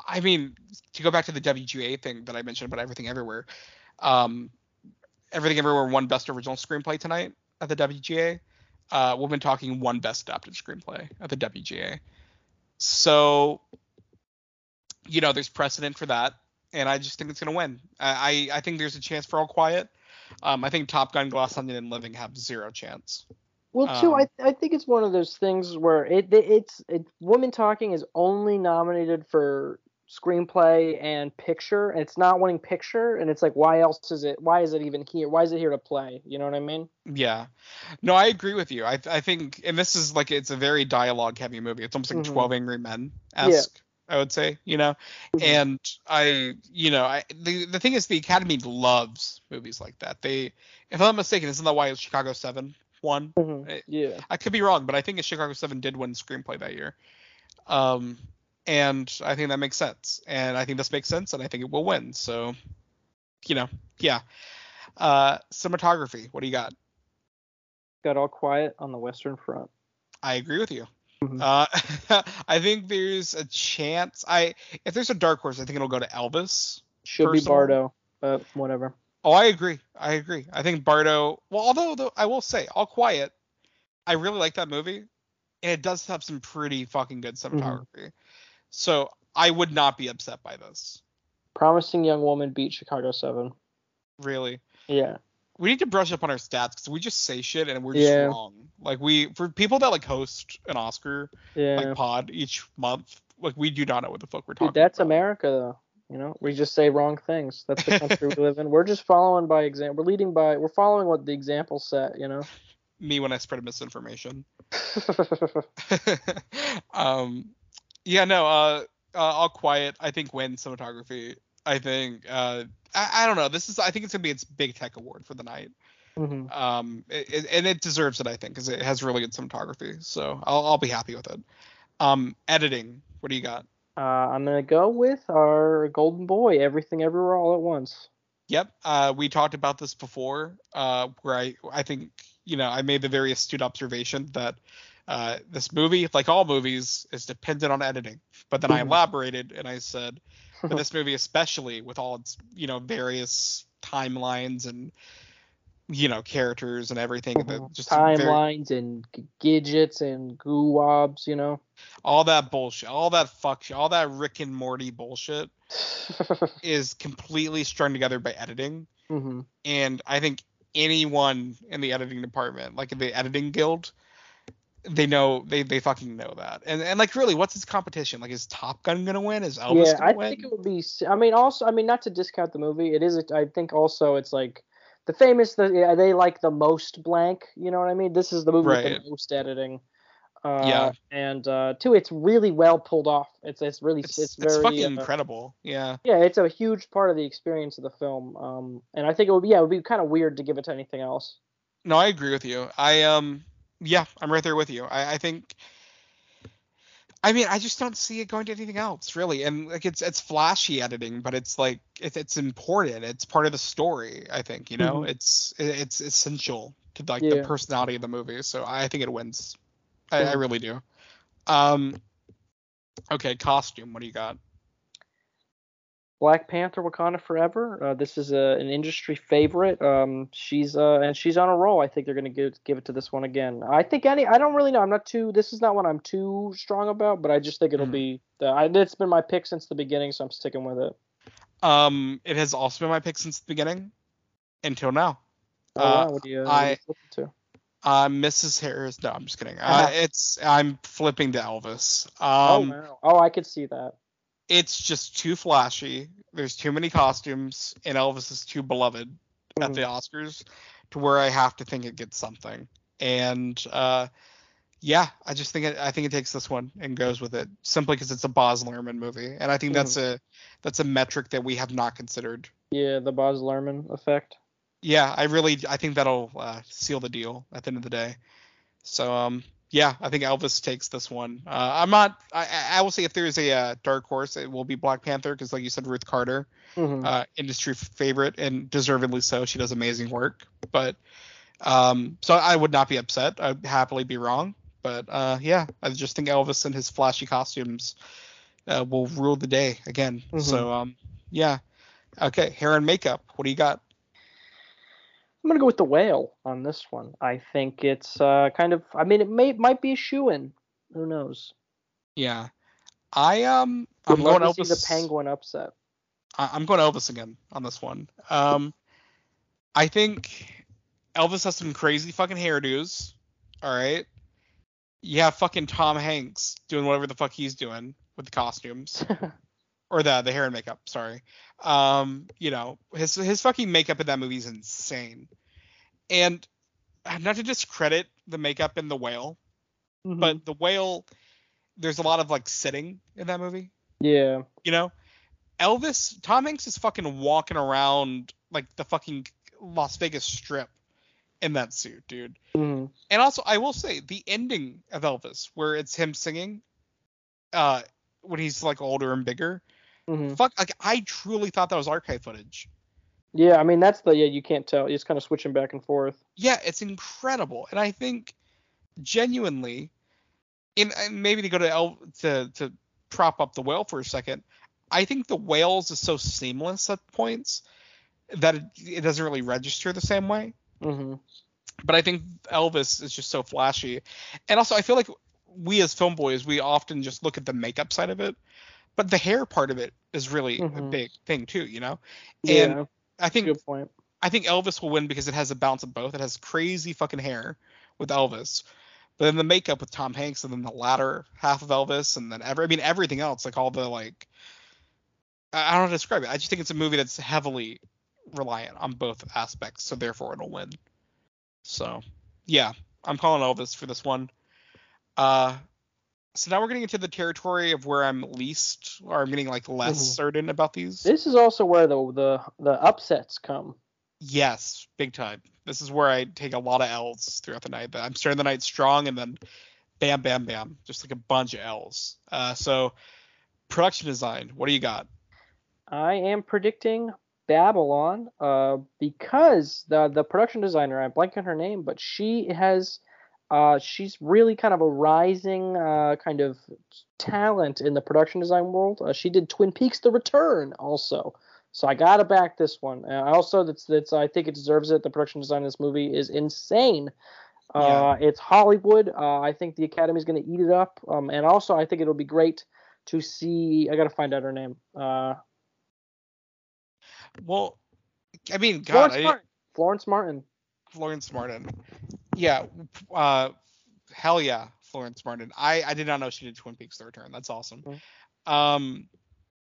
I mean, to go back to the WGA thing that I mentioned about Everything Everywhere, um, Everything Everywhere won Best Original Screenplay tonight at the WGA. Uh, been Talking one Best Adapted Screenplay at the WGA. So, you know, there's precedent for that, and I just think it's gonna win. I I, I think there's a chance for All Quiet. Um, I think Top Gun, Glass Onion, and Living have zero chance. Well, too, Um, I I think it's one of those things where it, it it's it, woman talking is only nominated for screenplay and picture, and it's not winning picture, and it's like why else is it? Why is it even here? Why is it here to play? You know what I mean? Yeah, no, I agree with you. I I think, and this is like it's a very dialogue heavy movie. It's almost like Mhm. Twelve Angry Men esque. I would say, you know, Mhm. and I, you know, I the the thing is the Academy loves movies like that. They, if I'm not mistaken, isn't that why Chicago Seven won? Mhm. I- Yeah. I could be wrong, but I think Chicago Seven did win screenplay that year. Um, and I think that makes sense, and I think this makes sense, and I think it will win. So, you know, yeah. Uh, cinematography. What do you got? Got all quiet on the Western Front. I agree with you. Mhm. Uh, I think there's a chance. I if there's a dark horse, I think it'll go to Elvis. Should be Bardo, but whatever. Oh, I agree. I agree. I think Bardo. Well, although though, I will say, All Quiet, I really like that movie, and it does have some pretty fucking good mm-hmm. cinematography. So I would not be upset by this. Promising Young Woman beat Chicago Seven. Really, Yeah. we need to brush up on our stats because we just say shit and we're just Yeah. wrong. Like we, for people that like host an Oscar Yeah. like pod each month, like we do not know what the fuck we're talking. Dude, that's about. America, though. You know, we just say wrong things. That's the country we live in. We're just following by example. We're leading by. We're following what the example set. You know. Me when I spread misinformation. um, yeah, no, uh, uh, all quiet. I think wins cinematography. I think, uh, I, I don't know. This is, I think it's gonna be its big tech award for the night. Mhm. Um, it, it- and it deserves it, I think, because it has really good cinematography. So I'll, I'll be happy with it. Um, editing. What do you got? Uh, I'm gonna go with our golden boy. Everything, everywhere, all at once. Yep. Uh, we talked about this before, uh, where I, I think, you know, I made the very astute observation that uh, this movie, like all movies, is dependent on editing. But then I Mhm. elaborated and I said, but this movie, especially with all its, you know, various timelines and, you know, characters and everything, the, Mhm. just very- Timelines and gadgets and goo-wobs. You know. all that bullshit, all that fuck shit, all that Rick and Morty bullshit is completely strung together by editing. hmm and I think anyone in the editing department, like in the editing guild, they know they they fucking know that. And and like really, what's his competition? Like is Top Gun gonna win? Is Elvis yeah, I win? think it would be. i mean, also, I mean, not to discount the movie, it is. a- I think also it's like the famous. The yeah, they like the most blank. You know what I mean? This is the movie with the most editing. Uh, Yeah. And uh, two, it's really well pulled off. It's it's really it's, it's, it's, very fucking uh, incredible. Yeah. yeah. It's a huge part of the experience of the film. Um, and I think it would be yeah, it would be kind of weird to give it to anything else. No, I agree with you. I um yeah, I'm right there with you. I, I think I mean, I just don't see it going to anything else, really. And like it's it's flashy editing, but it's like it's it's important. It's part of the story, I think, you know? Mhm. It's it's essential to like Yeah. the personality of the movie. So I think it wins. I, I really do. Um okay, costume, what do you got? Black Panther: Wakanda Forever. Uh, this is a, an industry favorite. Um, she's uh, and she's on a roll. I think they're gonna give give it to this one again. I think any. I don't really know. I'm not too. This is not one I'm too strong about, but I just think it'll Mhm. be. The, I, it's been my pick since the beginning, so I'm sticking with it. Um it has also been my pick since the beginning until now. Oh, Uh, wow, what do you, what you I- flipping to? Uh, Mrs. Harris. No, I'm just kidding. Uh, Uh-huh. it's I'm flipping to Elvis. oh Um, wow. Oh, I could see that. It's just too flashy. There's too many costumes, and Elvis is too beloved mm-hmm. at the. Oscars to where I have to think it gets something. And uh, yeah, I just think it, I think it takes this one and goes with it simply because it's a Baz Luhrmann movie, and I think that's mm-hmm. a that's a metric that we have not considered. Yeah, the Baz Luhrmann effect. Yeah, I really I think that'll uh, seal the deal at the end of the day. So um yeah, I think Elvis takes this one. Uh, I'm not. I, I will say if there's a uh, dark horse, it will be Black Panther because, like you said, Ruth Carter, mm-hmm. uh, industry favorite and deservedly so. She does amazing work. But um, so I would not be upset. I'd happily be wrong. But uh, yeah, I just think Elvis and his flashy costumes uh, will rule the day again. Mm-hmm. So um, yeah. Okay, hair and makeup. What do you got? I'm gonna go with the whale on this one. I think it's uh, kind of. I mean, it may might be a shoe in. Who knows? Yeah, I um. I'm going to see the penguin upset. I, I'm going Elvis again on this one. Um, I think Elvis has some crazy fucking hairdos. All right. You have fucking Tom Hanks doing whatever the fuck he's doing with the costumes. or the the hair and makeup, sorry. Um, you know, his his fucking makeup in that movie is insane. And not to discredit the makeup in the whale, mm-hmm. but the whale there's a lot of like sitting in that movie. Yeah. You know? Elvis Tom Hanks is fucking walking around like the fucking Las Vegas strip in that suit, dude. Mm-hmm. And also I will say the ending of Elvis where it's him singing uh when he's like older and bigger Mm-hmm. Fuck, like I truly thought that was archive footage. Yeah, I mean that's the yeah you can't tell. It's kind of switching back and forth. Yeah, it's incredible, and I think genuinely, in and maybe to go to El, to to prop up the whale for a second, I think the whales is so seamless at points that it, it doesn't really register the same way. Mm-hmm. But I think Elvis is just so flashy, and also I feel like we as film boys we often just look at the makeup side of it but the hair part of it is really mm-hmm. a big thing too, you know. And yeah, I think good point. I think Elvis will win because it has a balance of both. It has crazy fucking hair with Elvis, but then the makeup with Tom Hanks, and then the latter half of Elvis, and then every I mean everything else, like all the like I don't know how to describe it. I just think it's a movie that's heavily reliant on both aspects, so therefore it'll win. So yeah, I'm calling Elvis for this one. Uh, so now we're getting into the territory of where I'm least, or I'm getting like less mm-hmm. certain about these. This is also where the the the upsets come. Yes, big time. This is where I take a lot of L's throughout the night. I'm starting the night strong, and then bam, bam, bam, just like a bunch of L's. Uh, so production design, what do you got? I am predicting Babylon, uh, because the the production designer, I'm blanking her name, but she has uh, she's really kind of a rising uh, kind of talent in the production design world. Uh, she did Twin Peaks: The Return also, so I gotta back this one. Uh, also, that's that's I think it deserves it. The production design of this movie is insane. Uh, yeah. It's Hollywood. Uh, I think the Academy is going to eat it up, um, and also I think it'll be great to see. I gotta find out her name. well, I mean, God, Florence I, Martin. Florence Martin. Florence Martin. Yeah, uh, hell yeah, Florence Martin. I I did not know she did Twin Peaks: The Return. That's awesome. Mm-hmm. Um,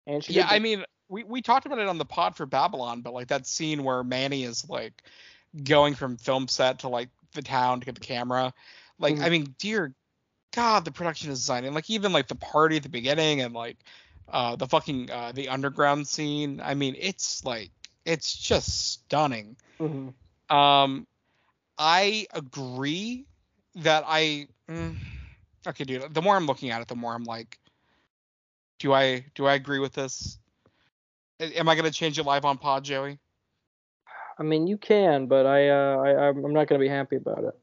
and yeah, I mean, we we talked about it on the pod for Babylon, but like that scene where Manny is like going from film set to like the town to get the camera. Like, mm-hmm. I mean, dear God, the production design and like even like the party at the beginning and like uh the fucking uh the underground scene. I mean, it's like it's just stunning. Mm-hmm. Um, I agree that I. Mm, okay, dude. The more I'm looking at it, the more I'm like, do I do I agree with this? Am I gonna change it live on Pod, Joey? I mean, you can, but I, uh, I I'm not gonna be happy about it.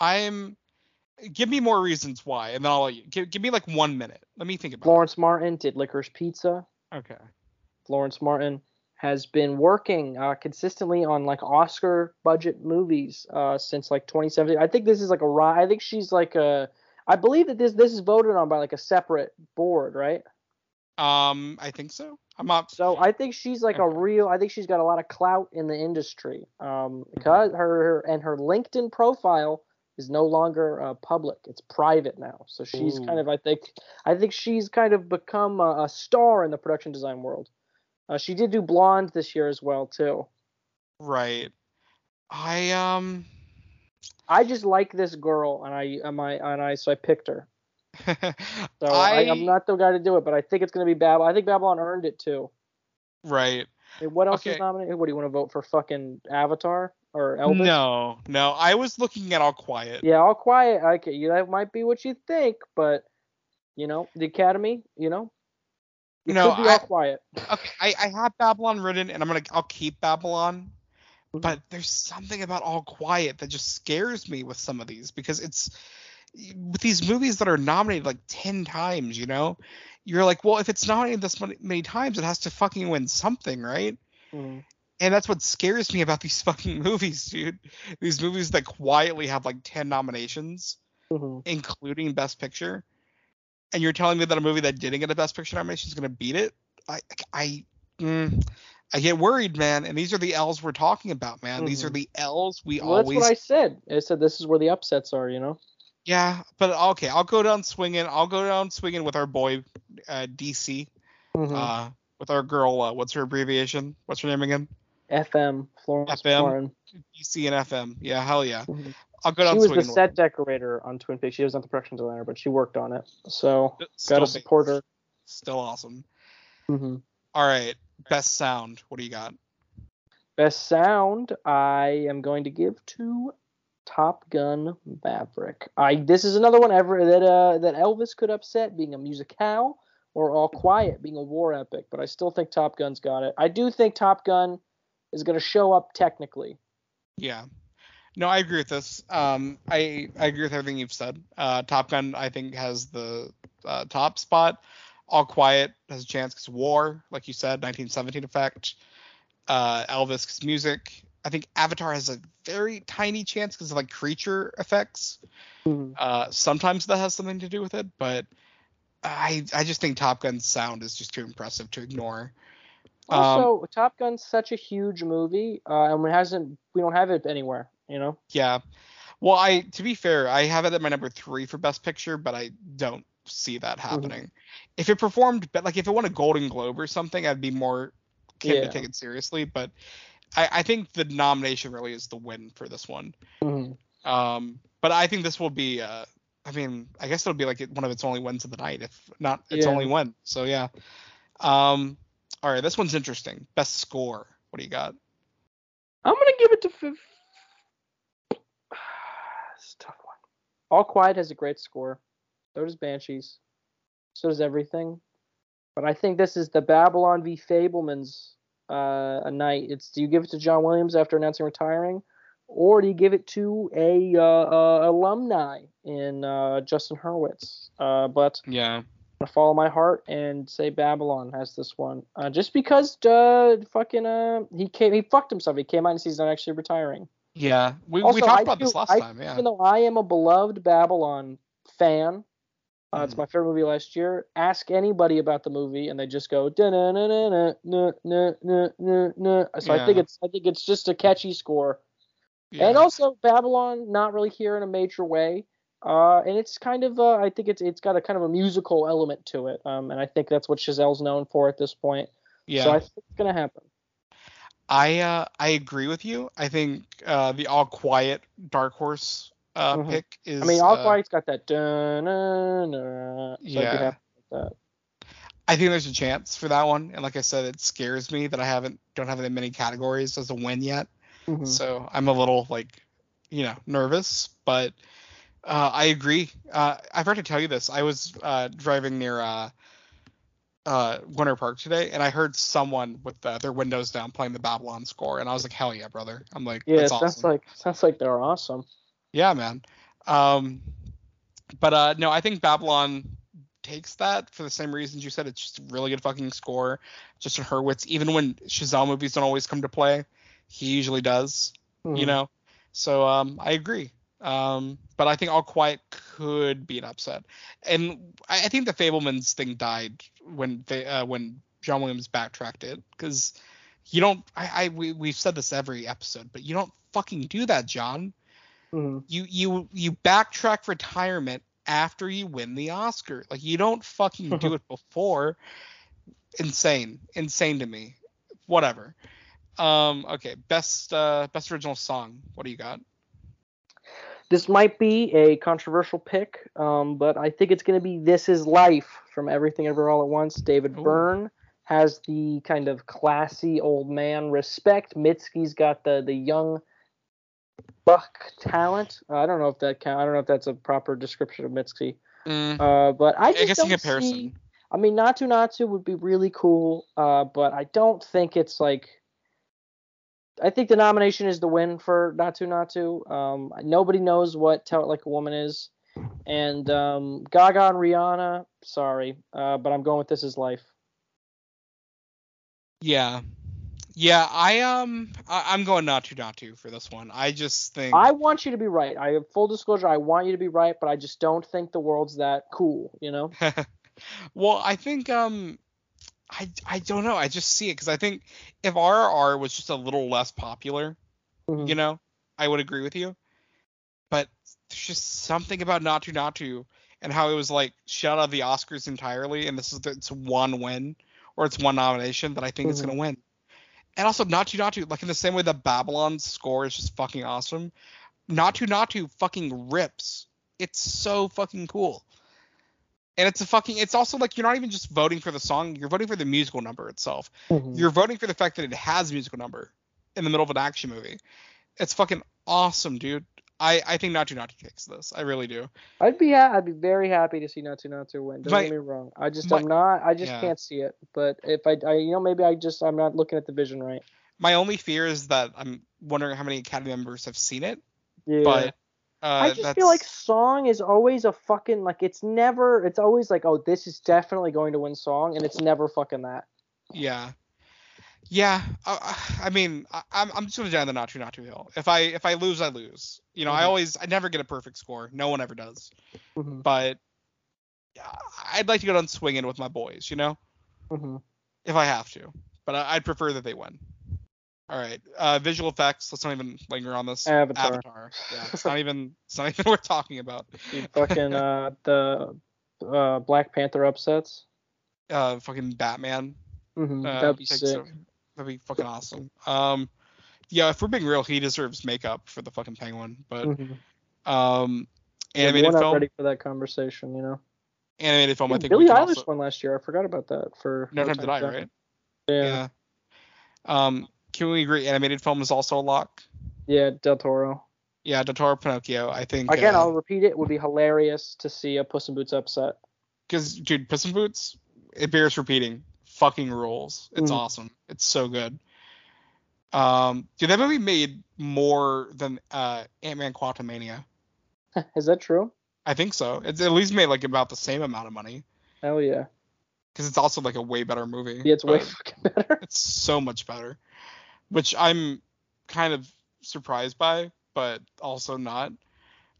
I'm. Give me more reasons why, and then I'll let you. Give, give me like one minute. Let me think about. Florence it. Martin did Licorice Pizza. Okay. Florence Martin has been working uh, consistently on like Oscar budget movies uh, since like 2017. I think this is like a I think she's like a I believe that this this is voted on by like a separate board, right? Um, I think so. I'm up. So I think she's like a real. I think she's got a lot of clout in the industry. Um, because her, her and her LinkedIn profile is no longer uh, public; it's private now. So she's Ooh. kind of, I think, I think she's kind of become a, a star in the production design world. Uh, she did do Blonde this year as well too. Right. I um. I just like this girl, and I, and I, and I, so I picked her. So I, am not the guy to do it, but I think it's going to be Babylon. I think Babylon earned it too. right. And what else is nominated? What do you want to vote for? Fucking Avatar or Elvis? No, no. I was looking at All Quiet. Yeah, all quiet. Okay, you that might be what you think, but you know the Academy. You know, No, could be I- all quiet. Okay, I, I have Babylon written, and I'm gonna I'll keep Babylon. Mhm. But there's something about All Quiet that just scares me with some of these because it's with these movies that are nominated like ten times. You know, you're like, well, if it's nominated this many, many times, it has to fucking win something, right? Mhm. And that's what scares me about these fucking movies, dude. These movies that quietly have like ten nominations, Mhm. including Best Picture, and you're telling me that a movie that didn't get a Best Picture nomination is gonna beat it? I I mm, I get worried, man. And these are the L's we're talking about, man. These are Mhm. the L's we Well, that's what I said. I said this is where the upsets are. You know. Yeah, but okay, I'll go down swinging. I'll go down swinging with our boy uh, DC, Mhm. uh, with our girl. Uh, what's her abbreviation? What's her name again? FM Florence FM? Warren. DC and FM. Yeah, hell yeah. Mhm. I'll go She was the set decorator on Twin Peaks. She was not the production designer, but she worked on it. So. Still gotta ba- support her. Still awesome. hmm All right, best sound. What do you got? Best sound, I am going to give to Top Gun Maverick. I this is another one ever that uh, that Elvis could upset being a musicale or All Quiet being a war epic, but I still think Top Gun's got it. I do think Top Gun is going to show up technically. Yeah. No, I agree with this. Um, I I agree with everything you've said. Uh, Top Gun, I think, has the uh, top spot. All Quiet has a chance because war, like you said, 1917 effect. Uh, Elvis because music. I think Avatar has a very tiny chance because of like creature effects. Uh, sometimes that has something to do with it, but I I just think Top Gun's sound is just too impressive to ignore. Um, Also, Top Gun's such a huge movie, uh, and it hasn't we don't have it anywhere. You know. Yeah. Well, I to be fair, I have it at my number three for Best Picture, but I don't see that Mm-hmm. happening. If it performed, but like if it won a Golden Globe or something, I'd be more keen Yeah. to take it seriously. But I, I think the nomination really is the win for this one. Mhm. Um, but I think this will be. Uh, I mean, I guess it'll be like one of its only wins of the night, if not its Yeah. only win. So yeah. Um, all right, this one's interesting. Best score. What do you got? I'm gonna give it to. Fif- it's a tough one. All Quiet has a great score. So does Banshees. So does everything. But I think this is the Babylon v Fabelmans uh, a night. It's do you give it to John Williams after announcing retiring, or do you give it to a uh, uh, alumni in uh, Justin Hurwitz? Uh, but Yeah. I'm gonna follow my heart and say Babylon has this one. Uh, just because fucking uh, he came he fucked himself. He came out and says he's not actually retiring. Yeah. We, Also, we talked I about this last I- time. Yeah. Even though I am a beloved Babylon fan, uh, it's Mhm. my favorite movie last year. Ask anybody about the movie, and they just go na na na na na na na na. So I think it's I think it's just a catchy score. Yeah. And also Babylon, not really here in a major way. Uh, and it's kind of uh, I think it's it's got a kind of a musical element to it. Um, and I think that's what Chazelle's known for at this point. yeah. So I think it's gonna happen. I uh I agree with you. I think uh the all quiet dark horse uh Mhm. pick is I mean, All uh, Quiet's got that dun na na. So Yeah. that. I think there's a chance for that one. And like I said, it scares me that I haven't don't have that many categories as a win yet. Mhm. So I'm a little like, you know, nervous, but uh, I agree. Uh, I forgot to tell you this. I was uh, driving near uh, Winter Park today, and I heard someone with uh, their windows down playing the Babylon score, and I was like, "Hell yeah, brother!" I'm like, Yeah, "That's sounds awesome." like sounds like they're awesome. Yeah, man. Um, but uh, no, I think Babylon takes that for the same reasons you said. It's just a really good fucking score. Justin Hurwitz, even when Chazelle movies don't always come to play, he usually does. You Mhm. know. So um, I agree. Um, but I think All Quiet could be an upset, and I, I think the Fabelmans thing died when they uh, when John Williams backtracked it because you don't. I, I we we've said this every episode, but you don't fucking do that, John. Mhm. You you you backtrack retirement after you win the Oscar. Like you don't fucking do it before. Insane, insane to me. Whatever. Um. Okay. Best uh best original song. What do you got? This might be a controversial pick, um, but I think it's going to be "This Is Life" from Everything Ever All at Once. David Ooh. Byrne has the kind of classy old man respect. Mitski's got the the young buck talent. Uh, I don't know if that count. I don't know if that's a proper description of Mitski. Mm, Uh, but I I guess in comparison. see- I mean, Naatu Naatu would be really cool, uh, but I don't think it's like. I think the nomination is the win for Naatu Naatu. Um, nobody knows what Tell It Like a Woman is, and um, Gaga and Rihanna. Sorry, uh, but I'm going with This Is Life. Yeah. Yeah, I um I, I'm going Naatu Naatu for this one. I just think I want you to be right. I have full disclosure. I want you to be right, but I just don't think the world's that cool. You know? well, I think um I I don't know. I just see it cuz I think if RRR was just a little less popular, Mhm. you know, I would agree with you. But there's just something about Naatu Naatu and how it was like shut out of the Oscars entirely and this is the, it's one win or it's one nomination that I think it's Mhm. going to win. And also Naatu Naatu like in the same way that Babylon's score is just fucking awesome. Naatu Naatu fucking rips. It's so fucking cool. And it's a fucking it's also like you're not even just voting for the song, you're voting for the musical number itself. Mhm. You're voting for the fact that it has a musical number in the middle of an action movie. It's fucking awesome, dude. I, I think Naatu Naatu takes this. I really do. I'd be ha- I'd be very happy to see Naatu Naatu win. Don't My- get me wrong. I just my- I'm not. I just yeah. can't see it. But if I, I you know maybe I just I'm not looking at the vision right. My only fear is that I'm wondering how many Academy members have seen it, Yeah. but uh, I just that's, feel like song is always a fucking like it's never it's always like oh this is definitely going to win song and it's never fucking that. yeah, yeah. Uh, I mean, I, I'm I'm just gonna die on the Naatu Naatu hill. If I if I lose, I lose. You know, I Mhm. always I never get a perfect score. No one ever does. Mhm. But yeah, I'd like to go down swinging with my boys. You know. Mhm. if I have to, but I, I'd prefer that they win. All right, uh, visual effects. Let's not even linger on this. Avatar. Avatar. Yeah, it's not even. It's not even worth talking about. The fucking uh the uh Black Panther upsets. Uh, fucking Batman. Mhm. Uh, That'd be sick. a- that'd be fucking awesome. Um, yeah, if we're being real, he deserves makeup for the fucking penguin. But Mhm. um, Yeah, animated we're not film. ready for that conversation, you know. Animated film. I Yeah, think can Eilish also. won last year. I forgot about that. For No time to die, right? Yeah. Yeah. Um, can we agree? Animated film is also a lock. Yeah, Del Toro. Yeah, Del Toro, Pinocchio. I think. Again, uh, I'll repeat it. it. Would be hilarious to see a Puss in Boots upset. because dude, Puss in Boots, it bears repeating, fucking rules. It's Mhm. awesome. It's so good. Um, dude, that movie made more than uh Ant Man Quantumania. Is that true? I think so. It's at least made like about the same amount of money Hell yeah. because it's also like a way better movie. Yeah, it's way fucking better. It's so much better, which I'm kind of surprised by, but also not.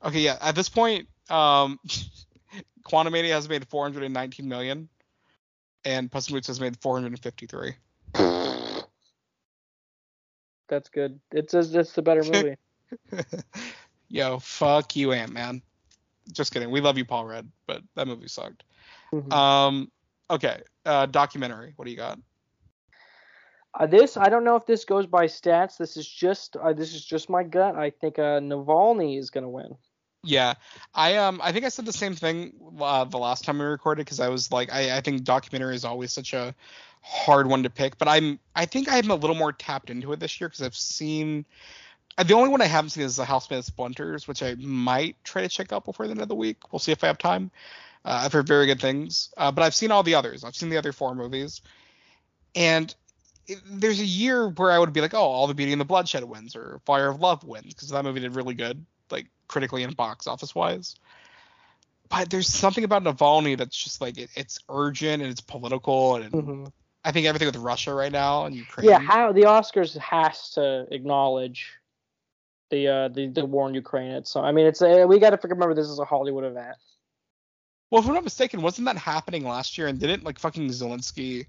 Okay, yeah. At this point, um, Quantumania has made 419 million, and Puss in Boots has made 453. That's good. It's just it's the better movie. Yo, fuck you, Ant Man. Just kidding. We love you, Paul Rudd, but that movie sucked. Mhm. Um, okay. Uh, documentary. What do you got? Uh, this I don't know if this goes by stats. This is just uh, this is just my gut. I think uh, Navalny is gonna win. Yeah, I um I think I said the same thing uh, the last time we recorded because I was like I I think documentary is always such a hard one to pick, but I'm I think I'm a little more tapped into it this year because I've seen uh, the only one I haven't seen is the Housemaid Splinters, which I might try to check out before the end of the week. We'll see if I have time. Uh, I've heard very good things, uh, but I've seen all the others. I've seen the other four movies, and it, there's a year where I would be like, oh, All the Beauty and the Bloodshed wins or Fire of Love wins because that movie did really good, like critically and box office wise. But there's something about Navalny that's just like it, it's urgent and it's political and Mhm. I think everything with Russia right now and Ukraine. Yeah, how the Oscars has to acknowledge the uh the, the war in Ukraine. It's so I mean it's uh, we got to remember this is a Hollywood event. Well, if I'm not mistaken, wasn't that happening last year and didn't like fucking Zelensky?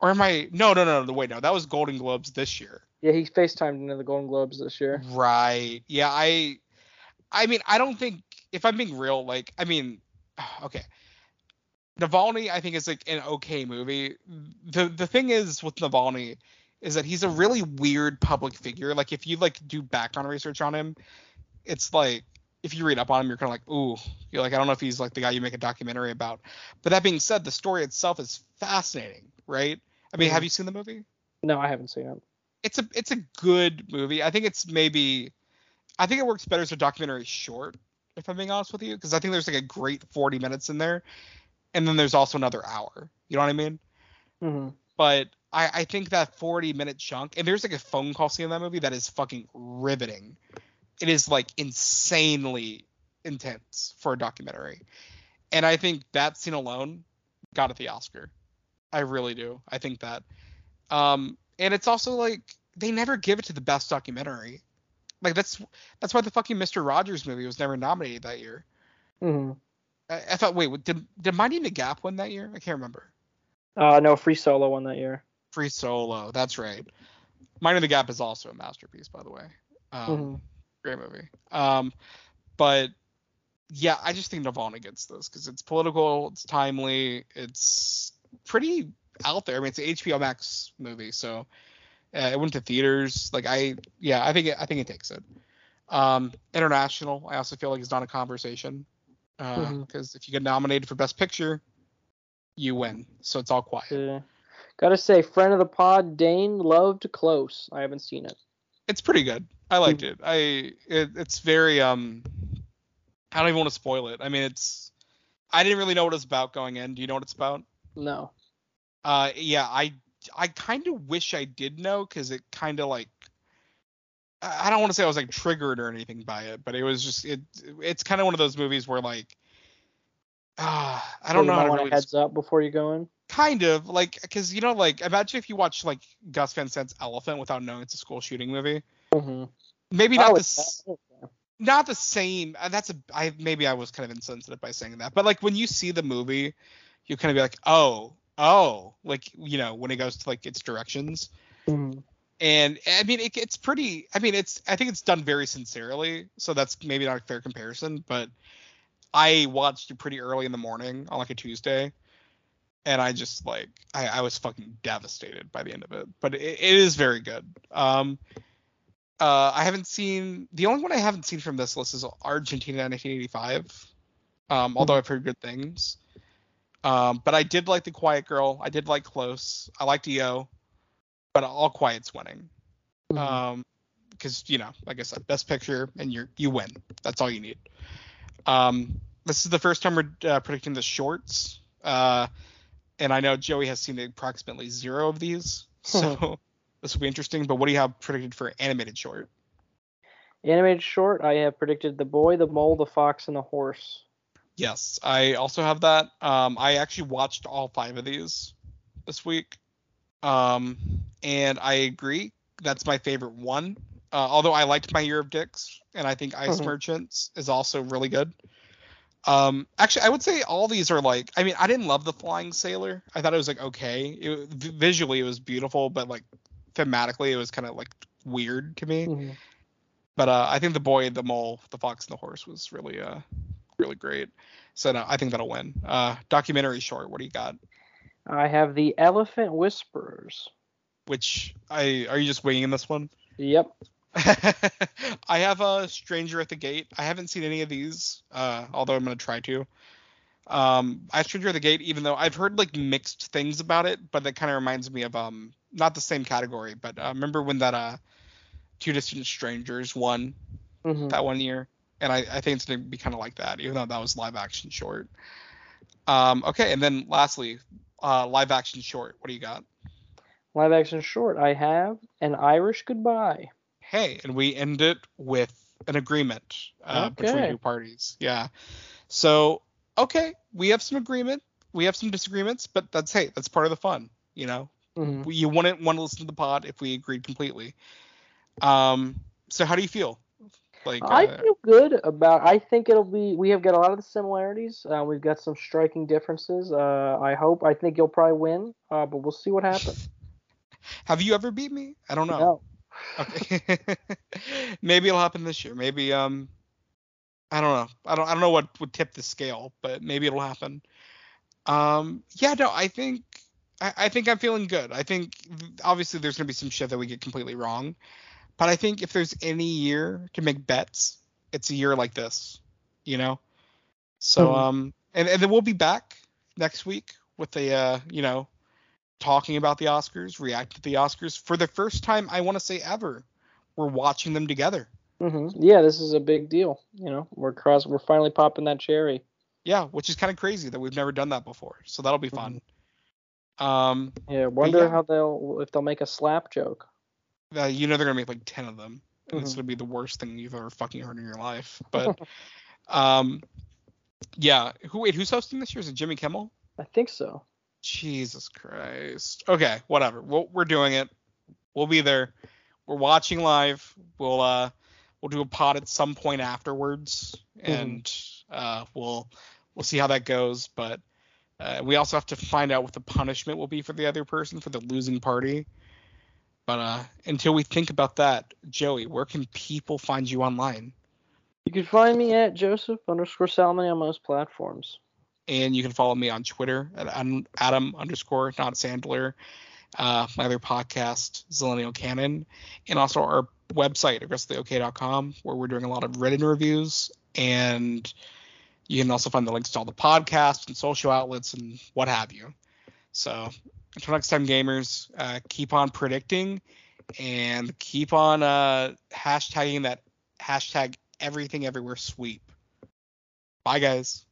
Or am I? No, no, no, no. Wait, no, that was Golden Globes this year. Yeah, he FaceTimed into the Golden Globes this year. Right. Yeah, I I mean, I don't think if I'm being real, like, I mean, okay. Navalny, I think is like an okay movie. The the thing is with Navalny is that he's a really weird public figure. Like if you like do background research on him, it's like if you read up on him, you're kind of like, ooh, you're like, I don't know if he's like the guy you make a documentary about. But that being said, the story itself is fascinating, right? I mean, mm-hmm. have you seen the movie? No, I haven't seen it. It's a it's a good movie. I think it's maybe I think it works better as a documentary short, if I'm being honest with you, because I think there's like a great 40 minutes in there, and then there's also another hour. You know what I mean? Mm-hmm. But I, I think that 40 minute chunk, and there's like a phone call scene in that movie that is fucking riveting. It is like insanely intense for a documentary, and I think that scene alone got it the Oscar. I really do. I think that. Um, and it's also like they never give it to the best documentary. Like that's that's why the fucking Mister Rogers movie was never nominated that year. Mm-hmm. I, I, thought, wait, did did the Gap win that year? I can't remember. Uh, no, Free Solo won that year. Free Solo, that's right. Minding the Gap is also a masterpiece, by the way. Um, mm-hmm. Great movie. Um, but yeah, I just think Navalny gets this because it's political, it's timely, it's pretty out there. I mean, it's an HBO Max movie, so uh, it went to theaters. Like I, yeah, I think it, I think it takes it. Um, international, I also feel like it's not a conversation because uh, mm-hmm. if you get nominated for Best Picture, you win. So it's all quiet. Yeah. Gotta say, friend of the pod, Dane loved Close. I haven't seen it. It's pretty good. I liked mm-hmm. it. I it, it's very um. I don't even want to spoil it. I mean, it's. I didn't really know what it's about going in. Do you know what it's about? No. Uh, yeah, I I kind of wish I did know because it kind of like I don't want to say I was like triggered or anything by it, but it was just it. It's kind of one of those movies where like, uh, I don't so know how to really heads up before you go in. Kind of like because you know like imagine if you watch like Gus Van Sant's Elephant without knowing it's a school shooting movie. Mm-hmm. Maybe not oh, the not the same. Uh, that's a I maybe I was kind of insensitive by saying that, but like when you see the movie, you kind of be like, oh, oh, like you know when it goes to like its directions. Mm-hmm. And I mean, it, it's pretty. I mean, it's. I think it's done very sincerely, so that's maybe not a fair comparison. But I watched it pretty early in the morning on like a Tuesday, and I just like I, I was fucking devastated by the end of it. But it, it is very good. Um, uh, I haven't seen the only one I haven't seen from this list is Argentina 1985. Um, although I've heard good things. Um, but I did like The Quiet Girl. I did like Close. I liked EO, but All Quiet's winning. Mm-hmm. Um, because you know, like I said, Best Picture, and you you win. That's all you need. Um, this is the first time we're uh, predicting the shorts. Uh, and I know Joey has seen approximately zero of these, so this will be interesting. But what do you have predicted for animated short? Animated short, I have predicted the boy, the mole, the fox, and the horse. Yes, I also have that. Um, I actually watched all five of these this week, um, and I agree that's my favorite one. Uh, although I liked my Year of Dicks, and I think Ice mm-hmm. Merchants is also really good. Um, actually, I would say all these are like. I mean, I didn't love the Flying Sailor. I thought it was like okay. It, visually, it was beautiful, but like thematically, it was kind of like weird to me. Mm-hmm. But uh, I think the boy, the mole, the fox, and the horse was really uh really great. So no, I think that'll win. Uh, documentary short. What do you got? I have the Elephant Whisperers. Which I are you just winging this one? Yep. I have a Stranger at the Gate. I haven't seen any of these, uh, although I'm gonna try to. Um, I have Stranger at the Gate, even though I've heard like mixed things about it, but that kind of reminds me of um, not the same category, but uh, remember when that uh, Two Distant Strangers won mm-hmm. that one year? and I, I think it's going to be kind of like that, even though that was live action short. Um, okay, and then lastly, uh, live action short. What do you got? Live action short. I have an Irish goodbye. Hey, and we end it with an agreement uh, okay. between two parties. Yeah. So okay, we have some agreement. We have some disagreements, but that's hey, that's part of the fun. You know, mm-hmm. you wouldn't want to listen to the pod if we agreed completely. Um, so how do you feel? Like I uh, feel good about. I think it'll be. We have got a lot of the similarities. Uh, we've got some striking differences. Uh, I hope. I think you'll probably win. Uh, but we'll see what happens. have you ever beat me? I don't know. No. Okay. Maybe it'll happen this year. Maybe um. I don't know. I don't I don't know what would tip the scale, but maybe it'll happen. Um, yeah, no, I think I, I think I'm feeling good. I think obviously there's gonna be some shit that we get completely wrong, but I think if there's any year to make bets, it's a year like this, you know. So Mhm. um, and and then we'll be back next week with a uh, you know, talking about the Oscars, reacting to the Oscars for the first time I want to say ever. We're watching them together. Mm-hmm. Yeah, this is a big deal. You know, we're cross. We're finally popping that cherry. Yeah, which is kind of crazy that we've never done that before. So that'll be fun. Um, Yeah, wonder yeah. how they'll if they'll make a slap joke. uh, you know they're gonna make like ten of them, and it's gonna be the worst thing you've ever fucking heard in your life. But um, yeah. Who wait? Who's hosting this year? Is it Jimmy Kimmel? I think so. Jesus Christ. Okay, whatever. We'll, we're doing it. We'll be there. We're watching live. We'll uh we'll do a pod at some point afterwards, and uh we'll we'll see how that goes. But uh, we also have to find out what the punishment will be for the other person for the losing party. But uh until we think about that, Joey, where can people find you online? You can find me at Joseph underscore Salmon on most platforms. and you can follow me on Twitter at Adam, underscore not Sandler. Uh, my other podcast, Zillennial Canon, and also our website, aggressivelyok.com, where we're doing a lot of written reviews. And you can also find the links to all the podcasts and social outlets and what have you. So until next time, gamers, uh, keep on predicting and keep on uh, hashtagging that hashtag everything everywhere sweep. Bye, guys.